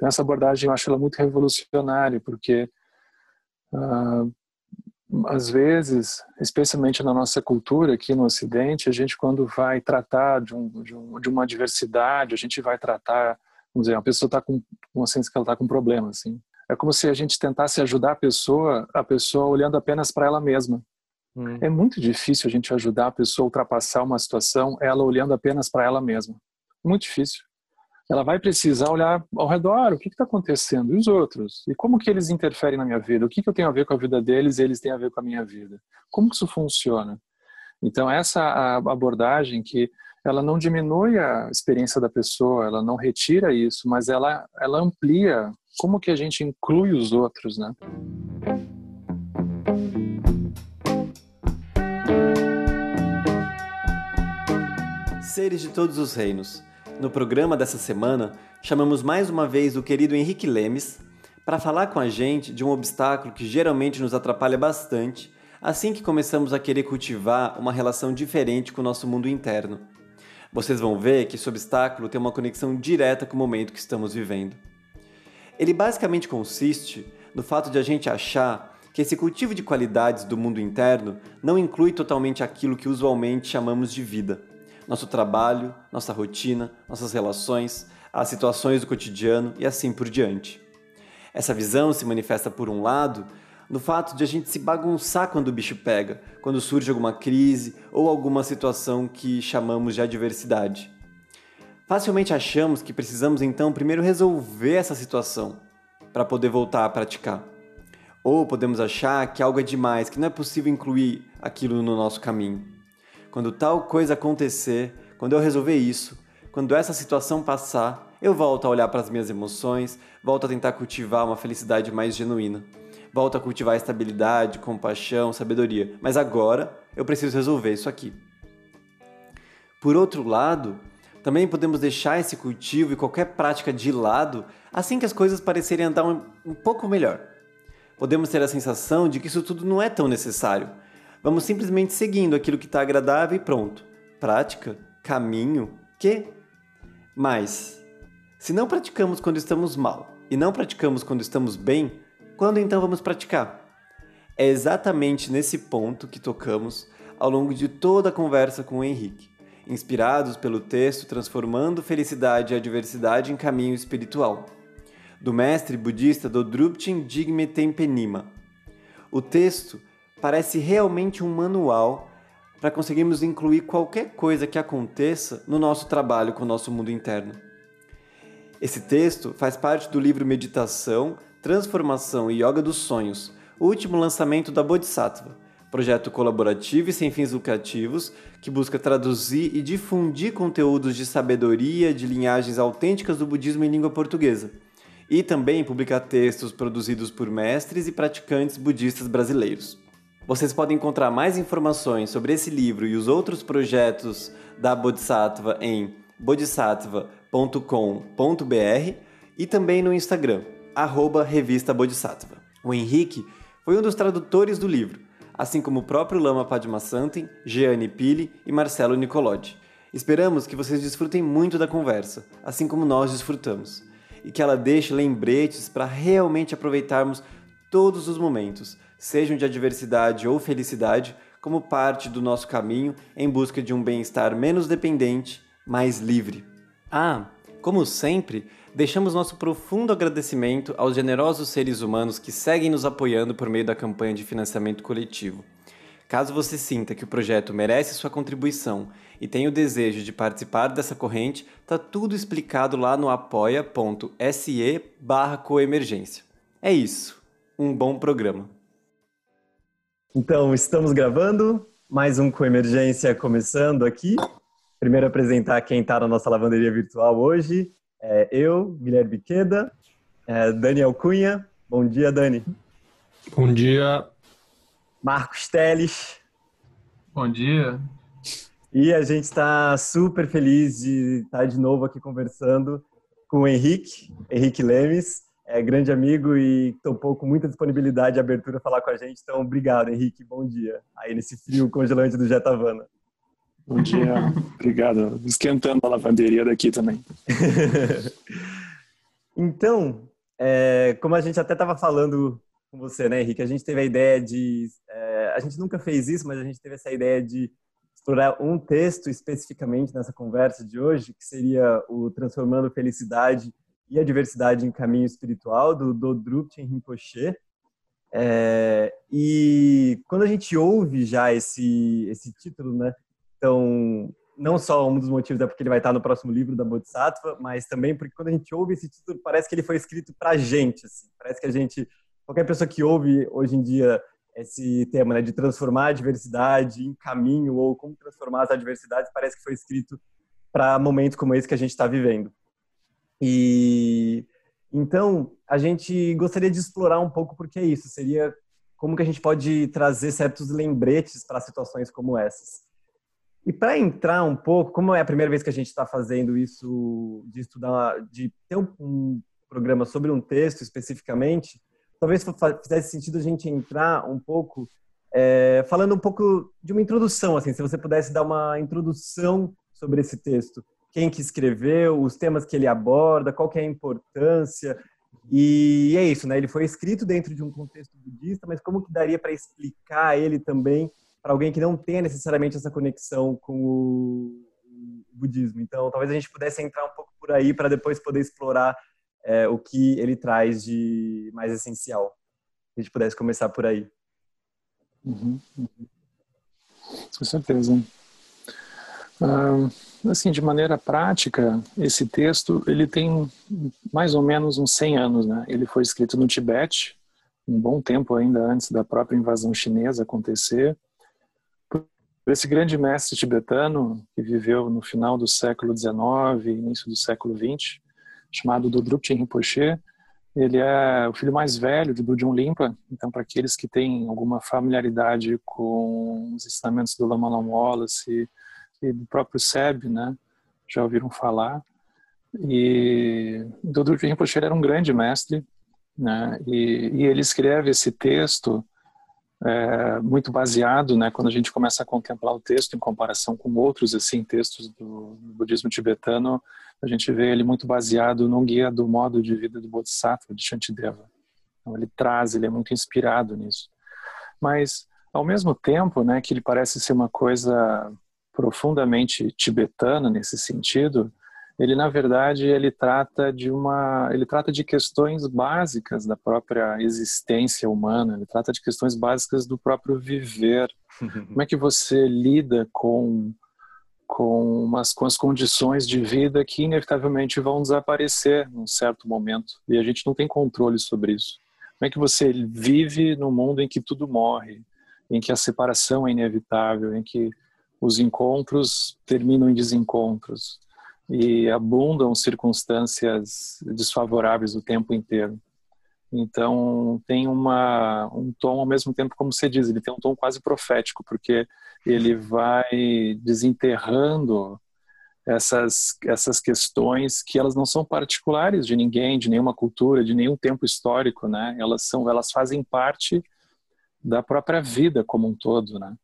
Então essa abordagem eu acho ela muito revolucionária, porque uh, às vezes, especialmente na nossa cultura aqui no Ocidente, a gente quando vai tratar de, um, de, um, de uma adversidade, a gente vai tratar, vamos dizer, a pessoa está com sensação que ela está com um problema, assim. É como se a gente tentasse ajudar a pessoa, a pessoa olhando apenas para ela mesma. Hum. É muito difícil a gente ajudar a pessoa a ultrapassar uma situação, ela olhando apenas para ela mesma. Muito difícil. Ela vai precisar olhar ao redor, o que está acontecendo, e os outros, e como que eles interferem na minha vida, o que, que eu tenho a ver com a vida deles e eles têm a ver com a minha vida. Como que isso funciona? Então essa abordagem que ela não diminui a experiência da pessoa, ela não retira isso, mas ela ela amplia como que a gente inclui os outros, né? Seres de todos os reinos. No programa dessa semana, chamamos mais uma vez o querido Henrique Lemes para falar com a gente de um obstáculo que geralmente nos atrapalha bastante assim que começamos a querer cultivar uma relação diferente com o nosso mundo interno. Vocês vão ver que esse obstáculo tem uma conexão direta com o momento que estamos vivendo. Ele basicamente consiste no fato de a gente achar que esse cultivo de qualidades do mundo interno não inclui totalmente aquilo que usualmente chamamos de vida nosso trabalho, nossa rotina, nossas relações, as situações do cotidiano e assim por diante. Essa visão se manifesta, por um lado, no fato de a gente se bagunçar quando o bicho pega, quando surge alguma crise ou alguma situação que chamamos de adversidade. Facilmente achamos que precisamos então primeiro resolver essa situação para poder voltar a praticar. Ou podemos achar que algo é demais, que não é possível incluir aquilo no nosso caminho. Quando tal coisa acontecer, quando eu resolver isso, quando essa situação passar, eu volto a olhar para as minhas emoções, volto a tentar cultivar uma felicidade mais genuína. Volto a cultivar estabilidade, compaixão, sabedoria. Mas agora eu preciso resolver isso aqui. Por outro lado, também podemos deixar esse cultivo e qualquer prática de lado assim que as coisas parecerem andar um, pouco melhor. Podemos ter a sensação de que isso tudo não é tão necessário Vamos simplesmente seguindo aquilo que está agradável e pronto. Prática, caminho, que? Mas, se não praticamos quando estamos mal e não praticamos quando estamos bem, quando então vamos praticar? É exatamente nesse ponto que tocamos ao longo de toda a conversa com o Henrique, inspirados pelo texto Transformando Felicidade e Adversidade em Caminho Espiritual, do mestre budista Dodrupchen Jigme Tempenima. O texto parece realmente um manual para conseguirmos incluir qualquer coisa que aconteça no nosso trabalho com o nosso mundo interno. Esse texto faz parte do livro Meditação, Transformação e Yoga dos Sonhos, o último lançamento da Bodhisattva, projeto colaborativo e sem fins lucrativos que busca traduzir e difundir conteúdos de sabedoria de linhagens autênticas do budismo em língua portuguesa, e também publicar textos produzidos por mestres e praticantes budistas brasileiros. Vocês podem encontrar mais informações sobre esse livro e os outros projetos da Bodhisattva em bodhisattva.com.br e também no Instagram, arroba Revista Bodhisattva. O Henrique foi um dos tradutores do livro, assim como o próprio Lama Padmasanten, Jeanne Pili e Marcelo Nicolodi. Esperamos que vocês desfrutem muito da conversa, assim como nós desfrutamos, e que ela deixe lembretes para realmente aproveitarmos todos os momentos, sejam de adversidade ou felicidade, como parte do nosso caminho em busca de um bem-estar menos dependente, mais livre. Ah, como sempre, deixamos nosso profundo agradecimento aos generosos seres humanos que seguem nos apoiando por meio da campanha de financiamento coletivo. Caso você sinta que o projeto merece sua contribuição e tenha o desejo de participar dessa corrente, tá tudo explicado lá no apoia.se barra coemergência. É isso. Um bom programa. Então, estamos gravando, mais um com emergência começando aqui. Primeiro apresentar quem está na nossa lavanderia virtual hoje. É eu, Guilherme Queda, é Daniel Cunha. Bom dia, Dani. Bom dia. Marcos Teles. Bom dia. E a gente está super feliz de estar de novo aqui conversando com o Henrique, Henrique Lemes é grande amigo e topou com muita disponibilidade e abertura falar com a gente. Então, obrigado, Henrique. Bom dia. Aí nesse frio congelante do Jetavana. Bom dia. obrigado. Esquentando a lavanderia daqui também. Então, é, como a gente até estava falando com você, né, Henrique, a gente teve a ideia de. É, a gente nunca fez isso, mas a gente teve essa ideia de explorar um texto especificamente nessa conversa de hoje, que seria o Transformando Felicidade e a Diversidade em Caminho Espiritual, do Dodrup Rinpoche. É, e quando a gente ouve já esse, esse título, né, então, não só um dos motivos é porque ele vai estar no próximo livro da Bodhisattva, mas também porque quando a gente ouve esse título, parece que ele foi escrito para gente, assim. parece que a gente, qualquer pessoa que ouve hoje em dia esse tema, né, de transformar a diversidade em caminho ou como transformar as adversidades, parece que foi escrito para momentos como esse que a gente está vivendo. E então a gente gostaria de explorar um pouco porque é isso, seria como que a gente pode trazer certos lembretes para situações como essas. E para entrar um pouco, como é a primeira vez que a gente está fazendo isso, de estudar, de ter um, programa sobre um texto especificamente, talvez fizesse sentido a gente entrar um pouco é, falando um pouco de uma introdução, assim, se você pudesse dar uma introdução sobre esse texto, quem que escreveu, os temas que ele aborda, qual que é a importância e é isso, né? Ele foi escrito dentro de um contexto budista, mas como que daria para explicar ele também para alguém que não tenha necessariamente essa conexão com o budismo? Então, talvez a gente pudesse entrar um pouco por aí para depois poder explorar é, o que ele traz de mais essencial. A gente pudesse começar por aí. Uhum, uhum. Com certeza. Assim, de maneira prática, esse texto ele tem mais ou menos uns 100 anos, né? Ele foi escrito no Tibete, um bom tempo ainda antes da própria invasão chinesa acontecer, por esse grande mestre tibetano que viveu no final do século XIX, início do século XX, chamado do Drupchen Rinpoche. Ele é o filho mais velho de Budjun Limpa, então para aqueles que têm alguma familiaridade com os ensinamentos do Lama Lama Wallace e do próprio Seb, né, já ouviram falar. E Drupchen Rinpoche era um grande mestre, né, e, e ele escreve esse texto é, muito baseado, né, quando a gente começa a contemplar o texto em comparação com outros assim textos do, do budismo tibetano, a gente vê ele muito baseado no guia do modo de vida do Bodhisattva, de Shantideva. Então, ele traz, ele é muito inspirado nisso. Mas, ao mesmo tempo, né, que ele parece ser uma coisa profundamente tibetana nesse sentido, ele na verdade ele trata de uma ele trata de questões básicas da própria existência humana ele trata de questões básicas do próprio viver como é que você lida com com, umas, com as condições de vida que inevitavelmente vão desaparecer num certo momento e a gente não tem controle sobre isso. Como é que você vive num mundo em que tudo morre, em que a separação é inevitável, em que os encontros terminam em desencontros e abundam circunstâncias desfavoráveis o tempo inteiro? Então tem uma um tom ao mesmo tempo como você diz, ele tem um tom quase profético, porque ele vai desenterrando essas essas questões que elas não são particulares de ninguém, de nenhuma cultura, de nenhum tempo histórico, né? Elas são elas fazem parte da própria vida como um todo, né?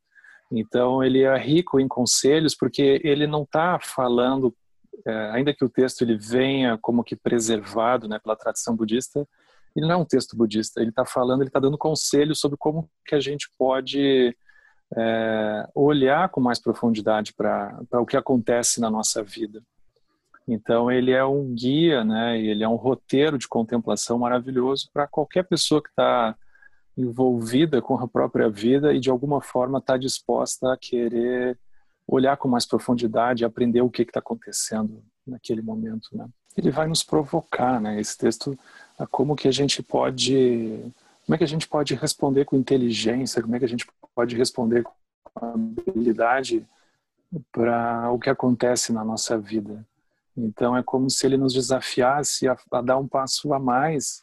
Então ele é rico em conselhos porque ele não está falando, é, ainda que o texto ele venha como que preservado, né, pela tradição budista, ele não é um texto budista, ele está falando, ele está dando conselhos sobre como que a gente pode é, olhar com mais profundidade para o que acontece na nossa vida. Então ele é um guia, né? Ele é um roteiro de contemplação maravilhoso para qualquer pessoa que está envolvida com a própria vida e de alguma forma está disposta a querer olhar com mais profundidade, aprender o que está acontecendo naquele momento, né? Ele vai nos provocar, né? Esse texto a como que a gente pode como é que a gente pode responder com inteligência, como é que a gente pode responder com habilidade para o que acontece na nossa vida. Então é como se ele nos desafiasse a, a, dar um passo a mais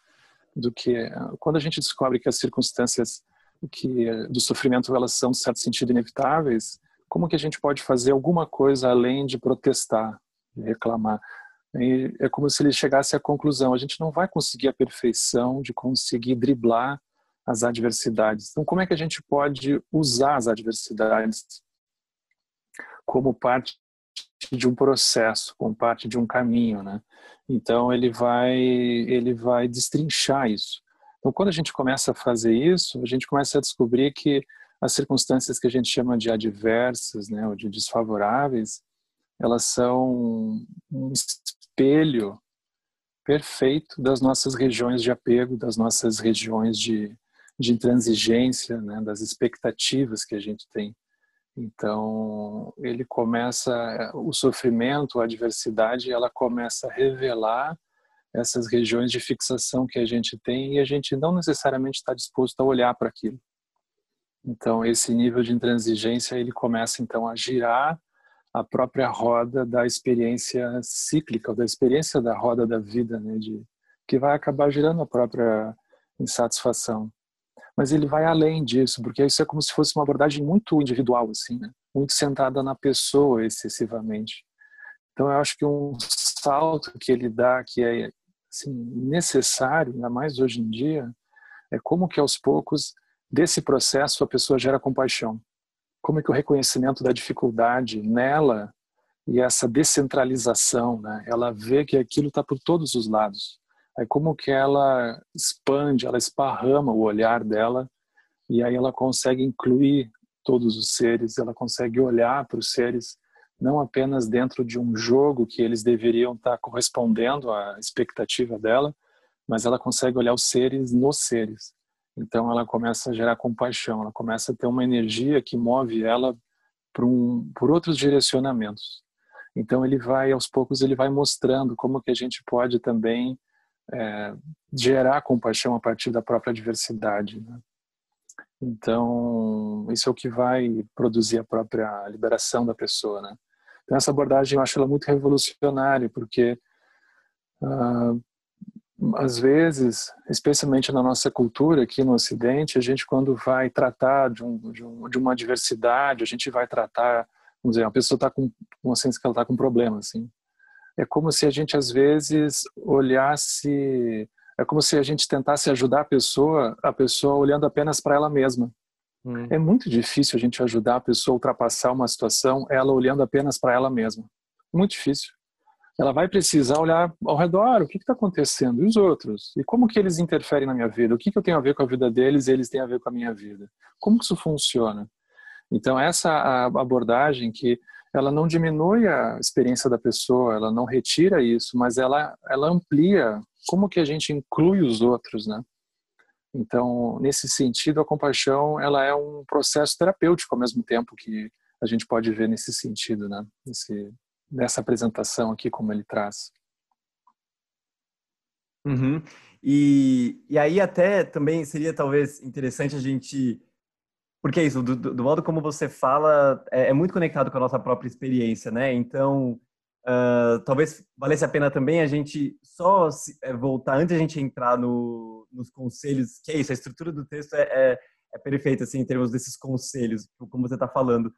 do que quando a gente descobre que as circunstâncias que do sofrimento elas são, em certo sentido, inevitáveis. Como que a gente pode fazer alguma coisa além de protestar, de reclamar? E é como se ele chegasse à conclusão: a gente não vai conseguir a perfeição de conseguir driblar as adversidades. Então, como é que a gente pode usar as adversidades como parte de um processo, como parte de um caminho, né? Então ele vai ele vai destrinchar isso. Então quando a gente começa a fazer isso, a gente começa a descobrir que as circunstâncias que a gente chama de adversas, né, ou de desfavoráveis, elas são um espelho perfeito das nossas regiões de apego, das nossas regiões de, de intransigência, né, das expectativas que a gente tem. Então, ele começa, o sofrimento, a adversidade, ela começa a revelar essas regiões de fixação que a gente tem e a gente não necessariamente está disposto a olhar para aquilo. Então, esse nível de intransigência, ele começa então a girar a própria roda da experiência cíclica, da experiência da roda da vida, né, de, que vai acabar girando a própria insatisfação mas ele vai além disso, porque isso é como se fosse uma abordagem muito individual, assim, né? muito centrada na pessoa excessivamente. Então eu acho que um salto que ele dá, que é assim, necessário, ainda mais hoje em dia, é como que aos poucos desse processo a pessoa gera compaixão. Como é que o reconhecimento da dificuldade nela e essa descentralização, né? ela vê que aquilo está por todos os lados Aí como que ela expande, ela esparrama o olhar dela e aí ela consegue incluir todos os seres, ela consegue olhar para os seres não apenas dentro de um jogo que eles deveriam estar correspondendo à expectativa dela, mas ela consegue olhar os seres nos seres. Então ela começa a gerar compaixão, ela começa a ter uma energia que move ela por, um, por outros direcionamentos. Então ele vai aos poucos ele vai mostrando como que a gente pode também é, gerar compaixão a partir da própria diversidade. Né? Então, isso é o que vai produzir a própria liberação da pessoa. Né? Então, essa abordagem eu acho ela muito revolucionária, porque ah, às vezes, especialmente na nossa cultura aqui no Ocidente, a gente quando vai tratar de, um, de, um, de uma diversidade, a gente vai tratar, vamos dizer, uma pessoa está com uma ciência que ela está com um problema, assim é como se a gente às vezes olhasse, é como se a gente tentasse ajudar a pessoa, a pessoa olhando apenas para ela mesma. Hum. É muito difícil a gente ajudar a pessoa a ultrapassar uma situação, ela olhando apenas para ela mesma. Muito difícil. Ela vai precisar olhar ao redor, o que está acontecendo, e os outros, e como que eles interferem na minha vida, o que, que eu tenho a ver com a vida deles e eles têm a ver com a minha vida. Como que isso funciona? Então, essa abordagem que ela não diminui a experiência da pessoa, ela não retira isso, mas ela, ela amplia como que a gente inclui os outros, né? Então, nesse sentido, a compaixão ela é um processo terapêutico ao mesmo tempo que a gente pode ver nesse sentido, né? Nesse, nessa apresentação aqui, como ele traz. Uhum. E, e aí até também seria talvez interessante a gente porque é isso, do, do, modo como você fala, é, é, muito conectado com a nossa própria experiência, né? Então, uh, talvez valesse a pena também a gente só se, é, voltar, antes a gente entrar no, nos conselhos, que é isso, a estrutura do texto é, é, é perfeita, assim, em termos desses conselhos, como você está falando.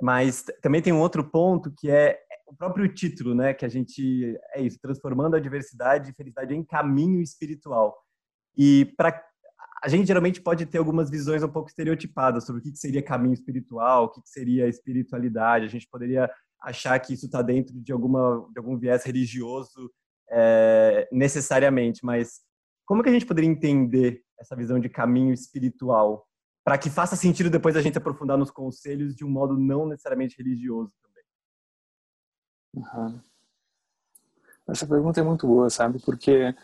Mas também tem um outro ponto que é o próprio título, né? Que a gente, é isso, transformando a diversidade e felicidade em caminho espiritual. E para a gente geralmente pode ter algumas visões um pouco estereotipadas sobre o que seria caminho espiritual, o que seria espiritualidade. A gente poderia achar que isso está dentro de, alguma, de algum viés religioso é, necessariamente, mas como que a gente poderia entender essa visão de caminho espiritual para que faça sentido depois a gente aprofundar nos conselhos de um modo não necessariamente religioso também? Uhum. Essa pergunta é muito boa, sabe? Porque,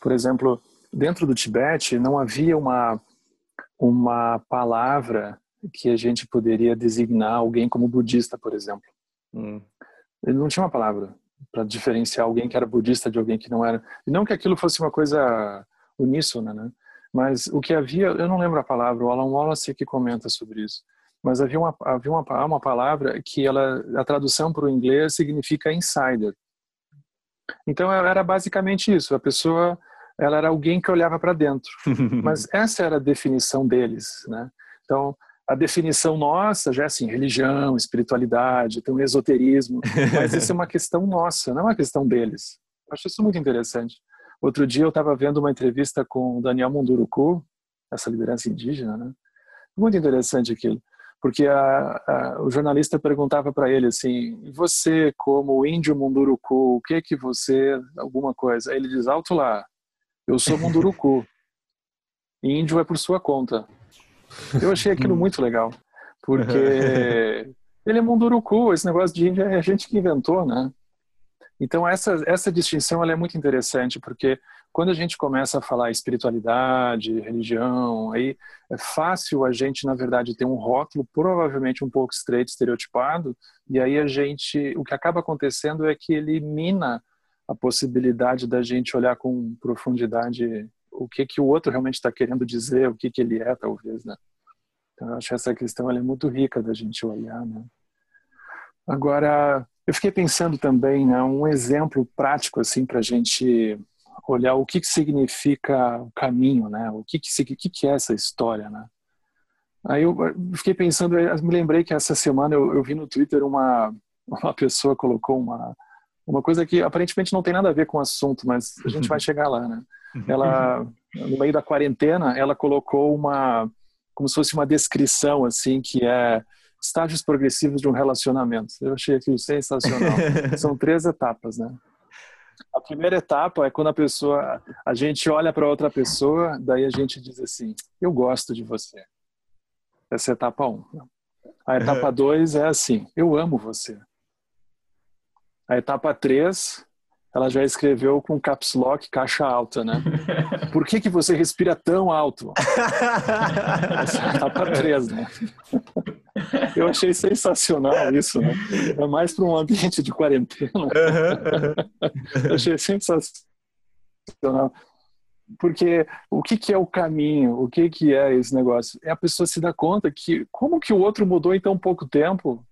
por exemplo, dentro do Tibete não havia uma uma palavra que a gente poderia designar alguém como budista, por exemplo. Hum. Ele não tinha uma palavra para diferenciar alguém que era budista de alguém que não era. E não que aquilo fosse uma coisa uníssona, né? Mas o que havia, eu não lembro a palavra, o Alan Wallace que comenta sobre isso. Mas havia uma, havia uma, uma palavra que ela, a tradução para o inglês significa insider. Então era basicamente isso. A pessoa ela era alguém que olhava para dentro. Mas essa era a definição deles, né? Então, a definição nossa já é assim, religião, espiritualidade, tem um esoterismo, mas isso é uma questão nossa, não é uma questão deles. Eu acho isso muito interessante. Outro dia eu estava vendo uma entrevista com o Daniel Munduruku, essa liderança indígena, né? Muito interessante aquilo, porque a, a, o jornalista perguntava para ele assim: você como índio munduruku, o que que você alguma coisa? Aí ele diz: alto lá, eu sou munduruku. índio é por sua conta. Eu achei aquilo muito legal, porque ele é munduruku, esse negócio de índio é a gente que inventou, né? Então essa essa distinção ela é muito interessante porque quando a gente começa a falar espiritualidade, religião, aí é fácil a gente, na verdade, ter um rótulo provavelmente um pouco estreito, estereotipado, e aí a gente, o que acaba acontecendo é que ele mina a possibilidade da gente olhar com profundidade o que que o outro realmente está querendo dizer, o que que ele é, talvez, né? Então, eu acho que essa questão é muito rica da gente olhar, né? Agora, eu fiquei pensando também, né, um exemplo prático assim para a gente olhar o que, que significa o caminho, né? O que que, que que é essa história, né? Aí eu fiquei pensando, me lembrei que essa semana eu, eu vi no Twitter uma uma pessoa colocou uma uma coisa que aparentemente não tem nada a ver com o assunto, mas a gente vai chegar lá, né? Ela no meio da quarentena, ela colocou uma como se fosse uma descrição assim que é estágios progressivos de um relacionamento. Eu achei aquilo sensacional. São três etapas, né? A primeira etapa é quando a pessoa, a gente olha para outra pessoa, daí a gente diz assim: eu gosto de você. Essa é a etapa um. A etapa dois é assim: eu amo você. A etapa três ela já escreveu com caps lock, caixa alta, né? Por que, que você respira tão alto? Essa etapa 3, né? Eu achei sensacional isso, né? É mais para um ambiente de quarentena. Eu achei sensacional. Porque o que, que é o caminho? O que, que é esse negócio? É a pessoa se dar conta que como que o outro mudou em tão pouco tempo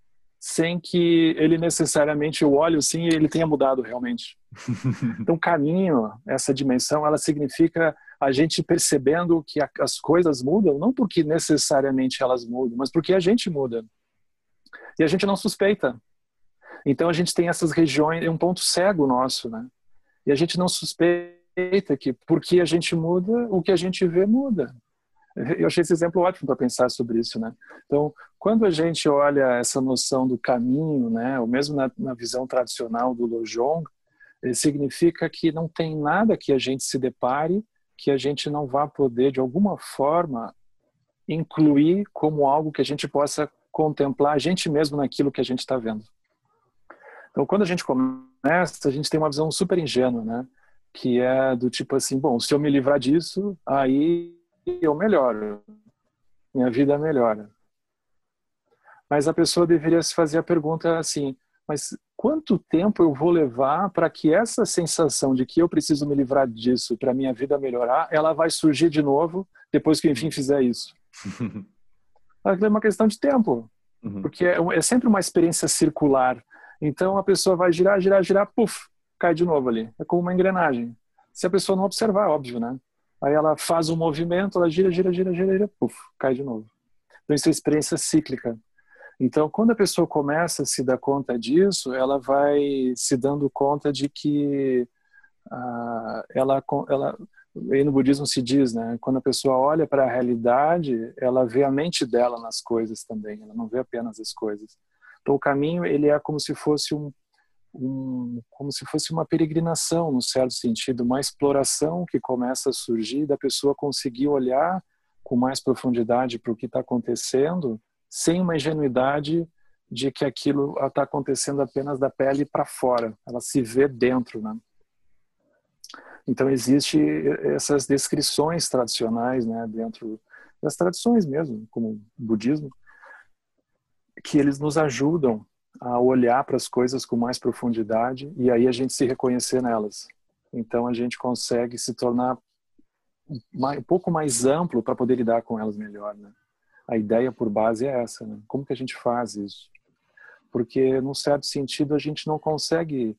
sem que ele necessariamente o olhe assim e ele tenha mudado realmente. Então, caminho, essa dimensão, ela significa a gente percebendo que as coisas mudam, não porque necessariamente elas mudam, mas porque a gente muda. E a gente não suspeita. Então, a gente tem essas regiões, é um ponto cego nosso, né? E a gente não suspeita que porque a gente muda, o que a gente vê muda. Eu achei esse exemplo ótimo para pensar sobre isso, né? Então, quando a gente olha essa noção do caminho, né, ou mesmo na, na visão tradicional do Lojong, significa que não tem nada que a gente se depare que a gente não vá poder, de alguma forma, incluir como algo que a gente possa contemplar a gente mesmo naquilo que a gente está vendo. Então, quando a gente começa, a gente tem uma visão super ingênua, né? Que é do tipo assim, bom, se eu me livrar disso, aí eu melhoro, minha vida melhora. Mas a pessoa deveria se fazer a pergunta assim: mas quanto tempo eu vou levar para que essa sensação de que eu preciso me livrar disso para minha vida melhorar, ela vai surgir de novo depois que enfim fizer isso? é uma questão de tempo, uhum. porque é, é sempre uma experiência circular. Então a pessoa vai girar, girar, girar, puf, cai de novo ali. É como uma engrenagem. Se a pessoa não observar, óbvio, né? Aí ela faz um movimento, ela gira, gira, gira, gira, gira, puf, cai de novo. Então isso é experiência cíclica. Então, quando a pessoa começa a se dar conta disso, ela vai se dando conta de que uh, ela, ela, aí no budismo se diz, né, quando a pessoa olha para a realidade, ela vê a mente dela nas coisas também, ela não vê apenas as coisas. Então, o caminho ele é como se fosse um um, como se fosse uma peregrinação, no certo sentido, uma exploração que começa a surgir da pessoa conseguir olhar com mais profundidade para o que está acontecendo, sem uma ingenuidade de que aquilo está acontecendo apenas da pele para fora, ela se vê dentro, né? Então existe essas descrições tradicionais, né, dentro das tradições mesmo, como o budismo, que eles nos ajudam a olhar para as coisas com mais profundidade e aí a gente se reconhecer nelas. Então a gente consegue se tornar um pouco mais amplo para poder lidar com elas melhor, né? A ideia por base é essa, né? Como que a gente faz isso? Porque num certo sentido a gente não consegue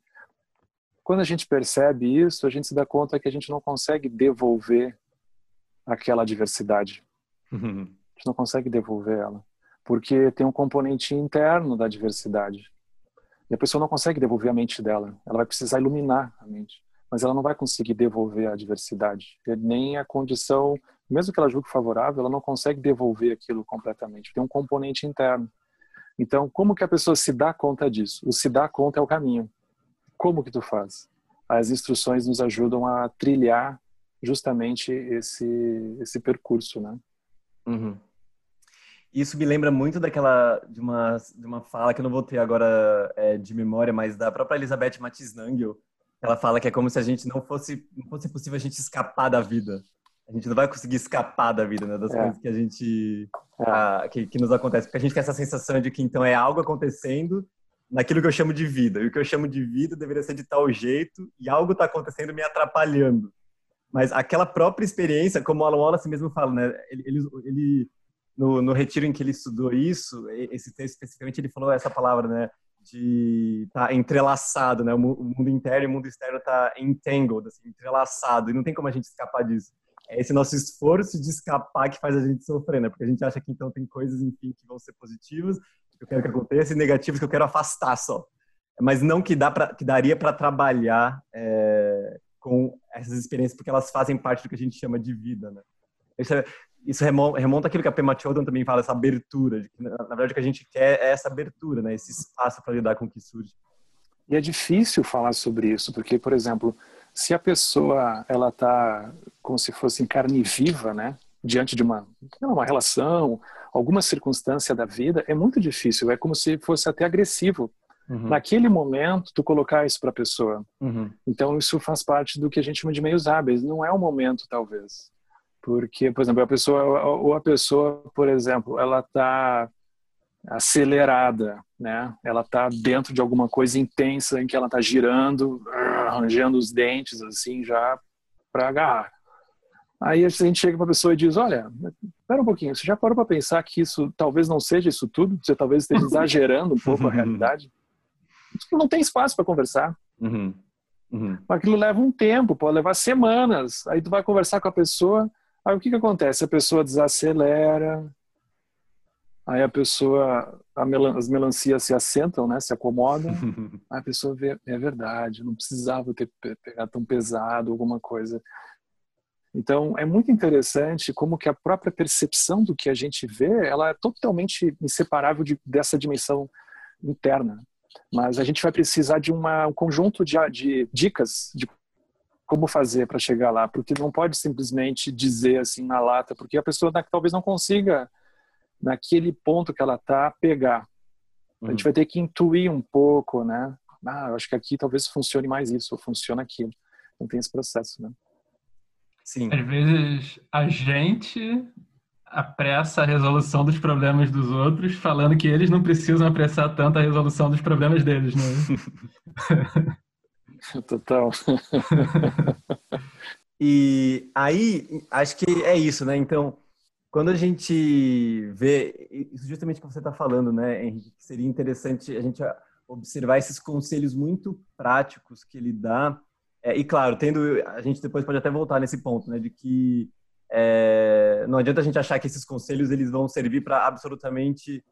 quando a gente percebe isso, a gente se dá conta que a gente não consegue devolver aquela diversidade. Uhum. A gente não consegue devolver ela porque tem um componente interno da diversidade. E a pessoa não consegue devolver a mente dela, ela vai precisar iluminar a mente. mas ela não vai conseguir devolver a adversidade, nem a condição, mesmo que ela julgue favorável, ela não consegue devolver aquilo completamente. Tem um componente interno. Então, como que a pessoa se dá conta disso? O se dá conta é o caminho. Como que tu faz? As instruções nos ajudam a trilhar justamente esse esse percurso, né? Uhum. Isso me lembra muito daquela de uma de uma fala que eu não vou ter agora é, de memória, mas da própria Elizabeth Matiz Nangel, ela fala que é como se a gente não fosse não fosse possível a gente escapar da vida. A gente não vai conseguir escapar da vida, né? Das é. coisas que a gente é. a, que, que nos acontece, porque a gente tem essa sensação de que então é algo acontecendo naquilo que eu chamo de vida. E o que eu chamo de vida deveria ser de tal jeito e algo está acontecendo me atrapalhando. Mas aquela própria experiência, como o Alan Wallace mesmo fala, né? Ele, ele, ele no, no, retiro em que ele estudou isso, esse texto especificamente, ele falou essa palavra, né? De tá entrelaçado, né? O mundo interno e o mundo externo tá entangled, assim, entrelaçado. E não tem como a gente escapar disso. É esse nosso esforço de escapar que faz a gente sofrer, né? Porque a gente acha que então tem coisas, enfim, que vão ser positivas, que eu quero que aconteça, e negativas que eu quero afastar só. Mas não que, dá pra, que daria para trabalhar é, com essas experiências, porque elas fazem parte do que a gente chama de vida, né? Isso, remonta, aquilo que a Pema Chodron também fala, essa abertura. De que, na, na, verdade, o que a gente quer é essa abertura, né? Esse espaço para lidar com o que surge. E é difícil falar sobre isso, porque, por exemplo, se a pessoa ela está como se fosse em carne viva, né? Diante de uma, uma relação, alguma circunstância da vida, é muito difícil. É como se fosse até agressivo Uhum. Naquele momento, tu colocar isso para a pessoa. Uhum. Então, isso faz parte do que a gente chama de meios hábeis. Não é o momento, talvez. Porque, por exemplo, a pessoa, ou a pessoa, por exemplo, ela está acelerada, né? Ela está dentro de alguma coisa intensa em que ela está girando, arranjando os dentes, assim, já para agarrar. Aí a gente chega para a pessoa e diz: Olha, espera um pouquinho, você já parou para pensar que isso talvez não seja isso tudo? Você talvez esteja exagerando um pouco a realidade? não tem espaço para conversar. Uhum. Uhum. Aquilo leva um tempo, pode levar semanas. Aí tu vai conversar com a pessoa, aí o que que acontece? A pessoa desacelera, aí a pessoa, a melan as melancias se assentam, né? Se acomodam. aí a pessoa vê, é verdade, não precisava ter pegado tão pesado, alguma coisa. Então, é muito interessante como que a própria percepção do que a gente vê, ela é totalmente inseparável de, dessa dimensão interna. Mas a gente vai precisar de uma, um conjunto de, de dicas de como fazer para chegar lá, porque não pode simplesmente dizer assim na lata, porque a pessoa talvez não consiga naquele ponto que ela está pegar. A gente uhum. vai ter que intuir um pouco, né? Ah, eu acho que aqui talvez funcione mais isso, ou funciona aquilo. Não tem esse processo, né? Sim. Às vezes a gente apressa a resolução dos problemas dos outros, falando que eles não precisam apressar tanto a resolução dos problemas deles, né? Total. e aí, acho que é isso, né? Então, quando a gente vê, isso justamente que você está falando, né, Henrique, que seria interessante a gente observar esses conselhos muito práticos que ele dá. É, e claro, tendo, a gente depois pode até voltar nesse ponto, né, de que é, não adianta a gente achar que esses conselhos eles vão servir para absolutamente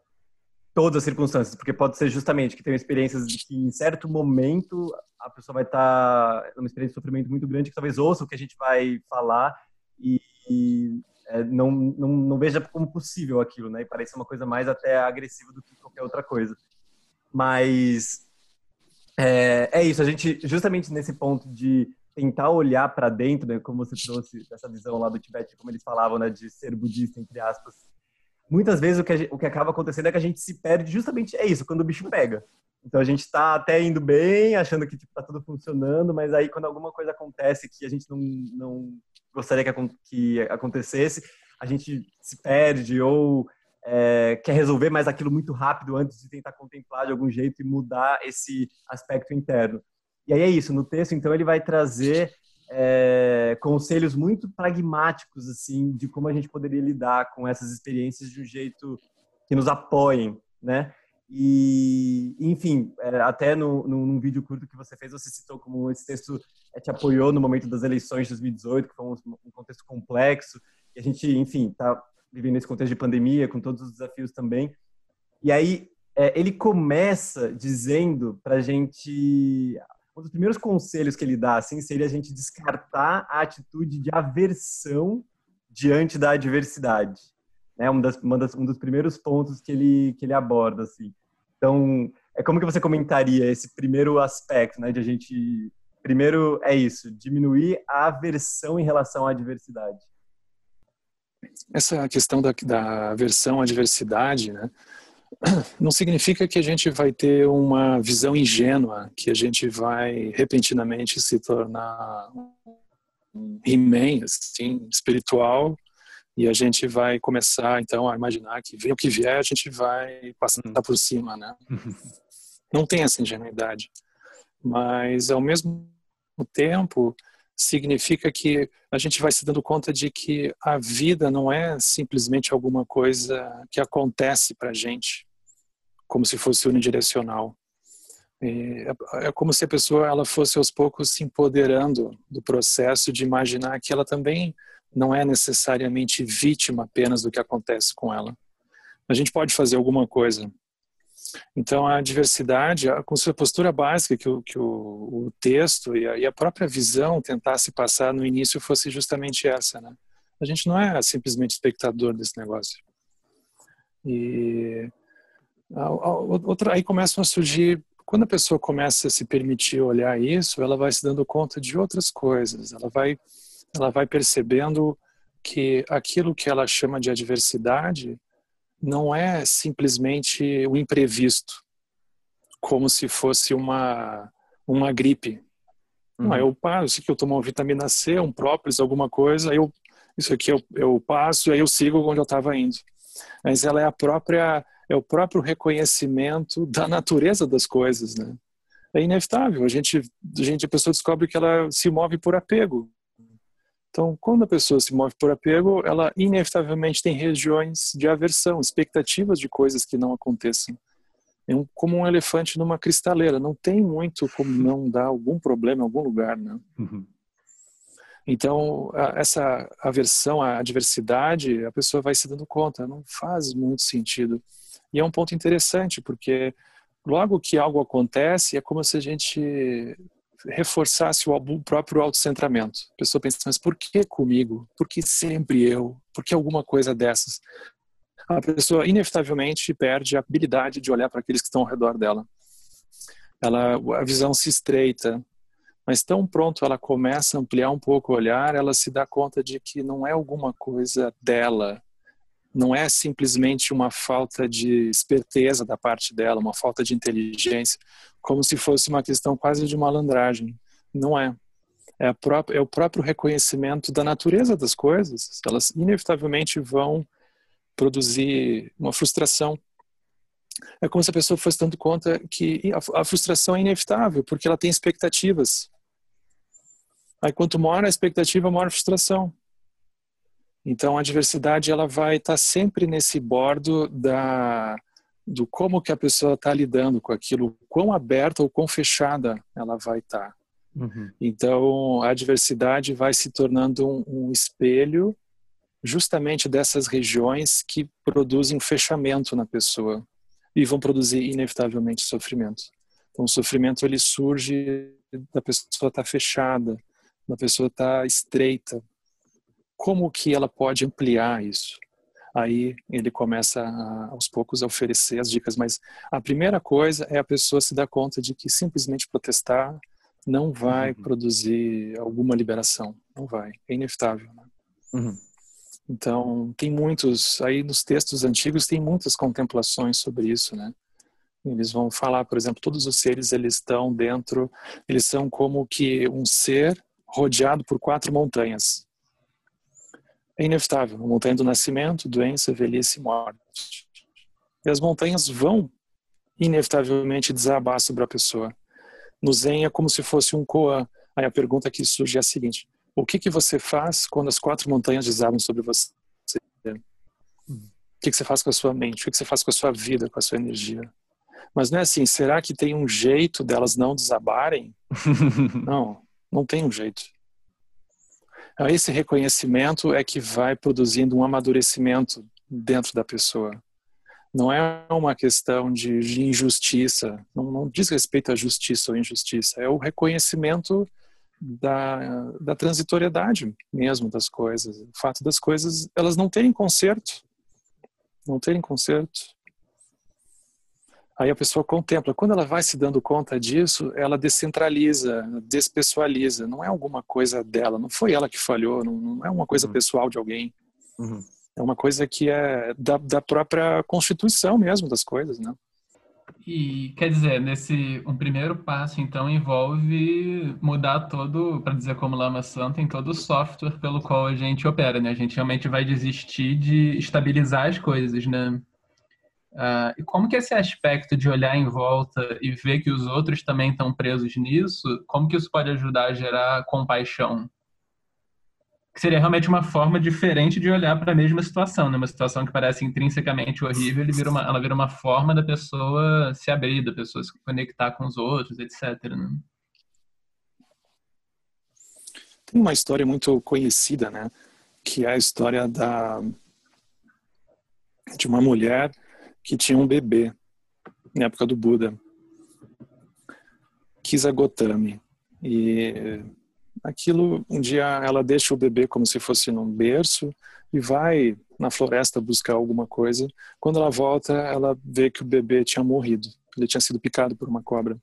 todas as circunstâncias, porque pode ser justamente que tem experiências que em certo momento a pessoa vai estar tá numa experiência de sofrimento muito grande, que talvez ouça o que a gente vai falar e, e é, não, não, não veja como possível aquilo, né? E parece uma coisa mais até agressiva do que qualquer outra coisa. Mas é, é isso, a gente justamente nesse ponto de tentar olhar para dentro, né, como você trouxe essa visão lá do Tibete, como eles falavam, né, de ser budista, entre aspas. Muitas vezes o que, gente, o que acaba acontecendo é que a gente se perde justamente, é isso, quando o bicho pega. Então a gente está até indo bem, achando que tipo, tá tudo funcionando, mas aí quando alguma coisa acontece que a gente não, não gostaria que, que acontecesse, a gente se perde ou é, quer resolver mais aquilo muito rápido antes de tentar contemplar de algum jeito e mudar esse aspecto interno. E aí é isso, no texto, então, ele vai trazer é, conselhos muito pragmáticos, assim, de como a gente poderia lidar com essas experiências de um jeito que nos apoiem, né? E, enfim, é, até no, no, num vídeo curto que você fez, você citou como esse texto é, te apoiou no momento das eleições de 2018, que foi um, um contexto complexo, e a gente, enfim, está vivendo esse contexto de pandemia, com todos os desafios também. E aí, é, ele começa dizendo para a gente um dos primeiros conselhos que ele dá assim seria a gente descartar a atitude de aversão diante da adversidade. É um, das, uma das, um dos primeiros pontos que ele, que ele aborda. Assim. Então, é como que você comentaria esse primeiro aspecto, né, de a gente primeiro é isso, diminuir a aversão em relação à adversidade. Essa questão da, da aversão à adversidade, né, não significa que a gente vai ter uma visão ingênua, que a gente vai repentinamente se tornar um He-Man, assim, espiritual, e a gente vai começar então a imaginar que vem o que vier, a gente vai passar uhum. por cima, né? Não tem essa ingenuidade. Mas ao mesmo tempo, significa que a gente vai se dando conta de que a vida não é simplesmente alguma coisa que acontece para gente, como se fosse unidirecional. É, é como se a pessoa ela fosse aos poucos se empoderando do processo de imaginar que ela também não é necessariamente vítima apenas do que acontece com ela. A gente pode fazer alguma coisa então, a diversidade, com sua postura básica, que o, que o, o texto e a, e a, própria visão tentasse passar no início fosse justamente essa, né? A gente não é simplesmente espectador desse negócio. E outra, aí começam a surgir, quando a pessoa começa a se permitir olhar isso, ela vai se dando conta de outras coisas, ela vai, ela vai percebendo que aquilo que ela chama de adversidade não é simplesmente o imprevisto, como se fosse uma, uma gripe. Uhum. Não, eu passo que eu tomo uma vitamina C, um própolis, alguma coisa, eu, isso aqui eu, eu passo, aí eu sigo onde eu estava indo. Mas ela é a própria, é o próprio reconhecimento da natureza das coisas, né? É inevitável. A gente, a gente, a pessoa descobre que ela se move por apego. Então, quando a pessoa se move por apego, ela inevitavelmente tem regiões de aversão, expectativas de coisas que não aconteçam. É um, como um elefante numa cristaleira, não tem muito como não dar algum problema em algum lugar, né? Uhum. Então, a, essa aversão à adversidade, a pessoa vai se dando conta, não faz muito sentido. E é um ponto interessante, porque logo que algo acontece, é como se a gente reforçasse o próprio autocentramento. A pessoa pensa, mas por que comigo? Por que sempre eu? Por que alguma coisa dessas? A pessoa inevitavelmente perde a habilidade de olhar para aqueles que estão ao redor dela. Ela, a visão se estreita, mas tão pronto ela começa a ampliar um pouco o olhar, ela se dá conta de que não é alguma coisa dela, não é simplesmente uma falta de esperteza da parte dela, uma falta de inteligência, como se fosse uma questão quase de malandragem. Não é. É, própria, é o próprio reconhecimento da natureza das coisas. Elas inevitavelmente vão produzir uma frustração. É como se a pessoa fosse dando conta que a, a frustração é inevitável, porque ela tem expectativas. Aí quanto maior a expectativa, maior a frustração. Então a diversidade ela vai estar tá sempre nesse bordo da do como que a pessoa está lidando com aquilo, quão aberta ou quão fechada ela vai estar. Tá. Uhum. Então a diversidade vai se tornando um, um espelho justamente dessas regiões que produzem um fechamento na pessoa e vão produzir inevitavelmente sofrimento. Então o sofrimento ele surge da pessoa estar tá fechada, da pessoa estar tá estreita, como que ela pode ampliar isso? Aí ele começa a, aos poucos a oferecer as dicas, mas a primeira coisa é a pessoa se dar conta de que simplesmente protestar não vai uhum. produzir alguma liberação, não vai, é inevitável. Né? Uhum. Então tem muitos aí nos textos antigos tem muitas contemplações sobre isso, né? Eles vão falar, por exemplo, todos os seres eles estão dentro, eles são como que um ser rodeado por quatro montanhas é inevitável. A montanha do nascimento, doença, velhice e morte. E as montanhas vão inevitavelmente desabar sobre a pessoa. No Zen é como se fosse um koan. Aí a pergunta que surge é a seguinte: o que que você faz quando as quatro montanhas desabam sobre você? O que, que você faz com a sua mente? O que, que você faz com a sua vida, com a sua energia? Mas não é assim, será que tem um jeito delas não desabarem? não, não tem um jeito. Então, esse reconhecimento é que vai produzindo um amadurecimento dentro da pessoa. Não é uma questão de, de injustiça, não, não, diz respeito à justiça ou injustiça, é o reconhecimento da, da transitoriedade mesmo das coisas. O fato das coisas, elas não terem conserto, não terem conserto. Aí a pessoa contempla. Quando ela vai se dando conta disso, ela descentraliza, despessoaliza. Não é alguma coisa dela, não foi ela que falhou, não, não é uma coisa uhum. pessoal de alguém. Uhum. É uma coisa que é da, da própria constituição mesmo das coisas, né? E quer dizer, nesse um primeiro passo então envolve mudar todo, para dizer como Lama Santa, em todo o software pelo qual a gente opera, né? A gente realmente vai desistir de estabilizar as coisas, né? Uh, e como que esse aspecto de olhar em volta e ver que os outros também estão presos nisso, como que isso pode ajudar a gerar compaixão? que seria realmente uma forma diferente de olhar para a mesma situação, né? Uma situação que parece intrinsecamente horrível, vira uma, ela vira uma forma da pessoa se abrir, da pessoa se conectar com os outros, etc. Né? Tem uma história muito conhecida, né? Que é a história da de uma mulher que tinha um bebê na época do Buda, Kisagotami. E aquilo, um dia ela deixa o bebê como se fosse num berço e vai na floresta buscar alguma coisa. Quando ela volta, ela vê que o bebê tinha morrido. Ele tinha sido picado por uma cobra.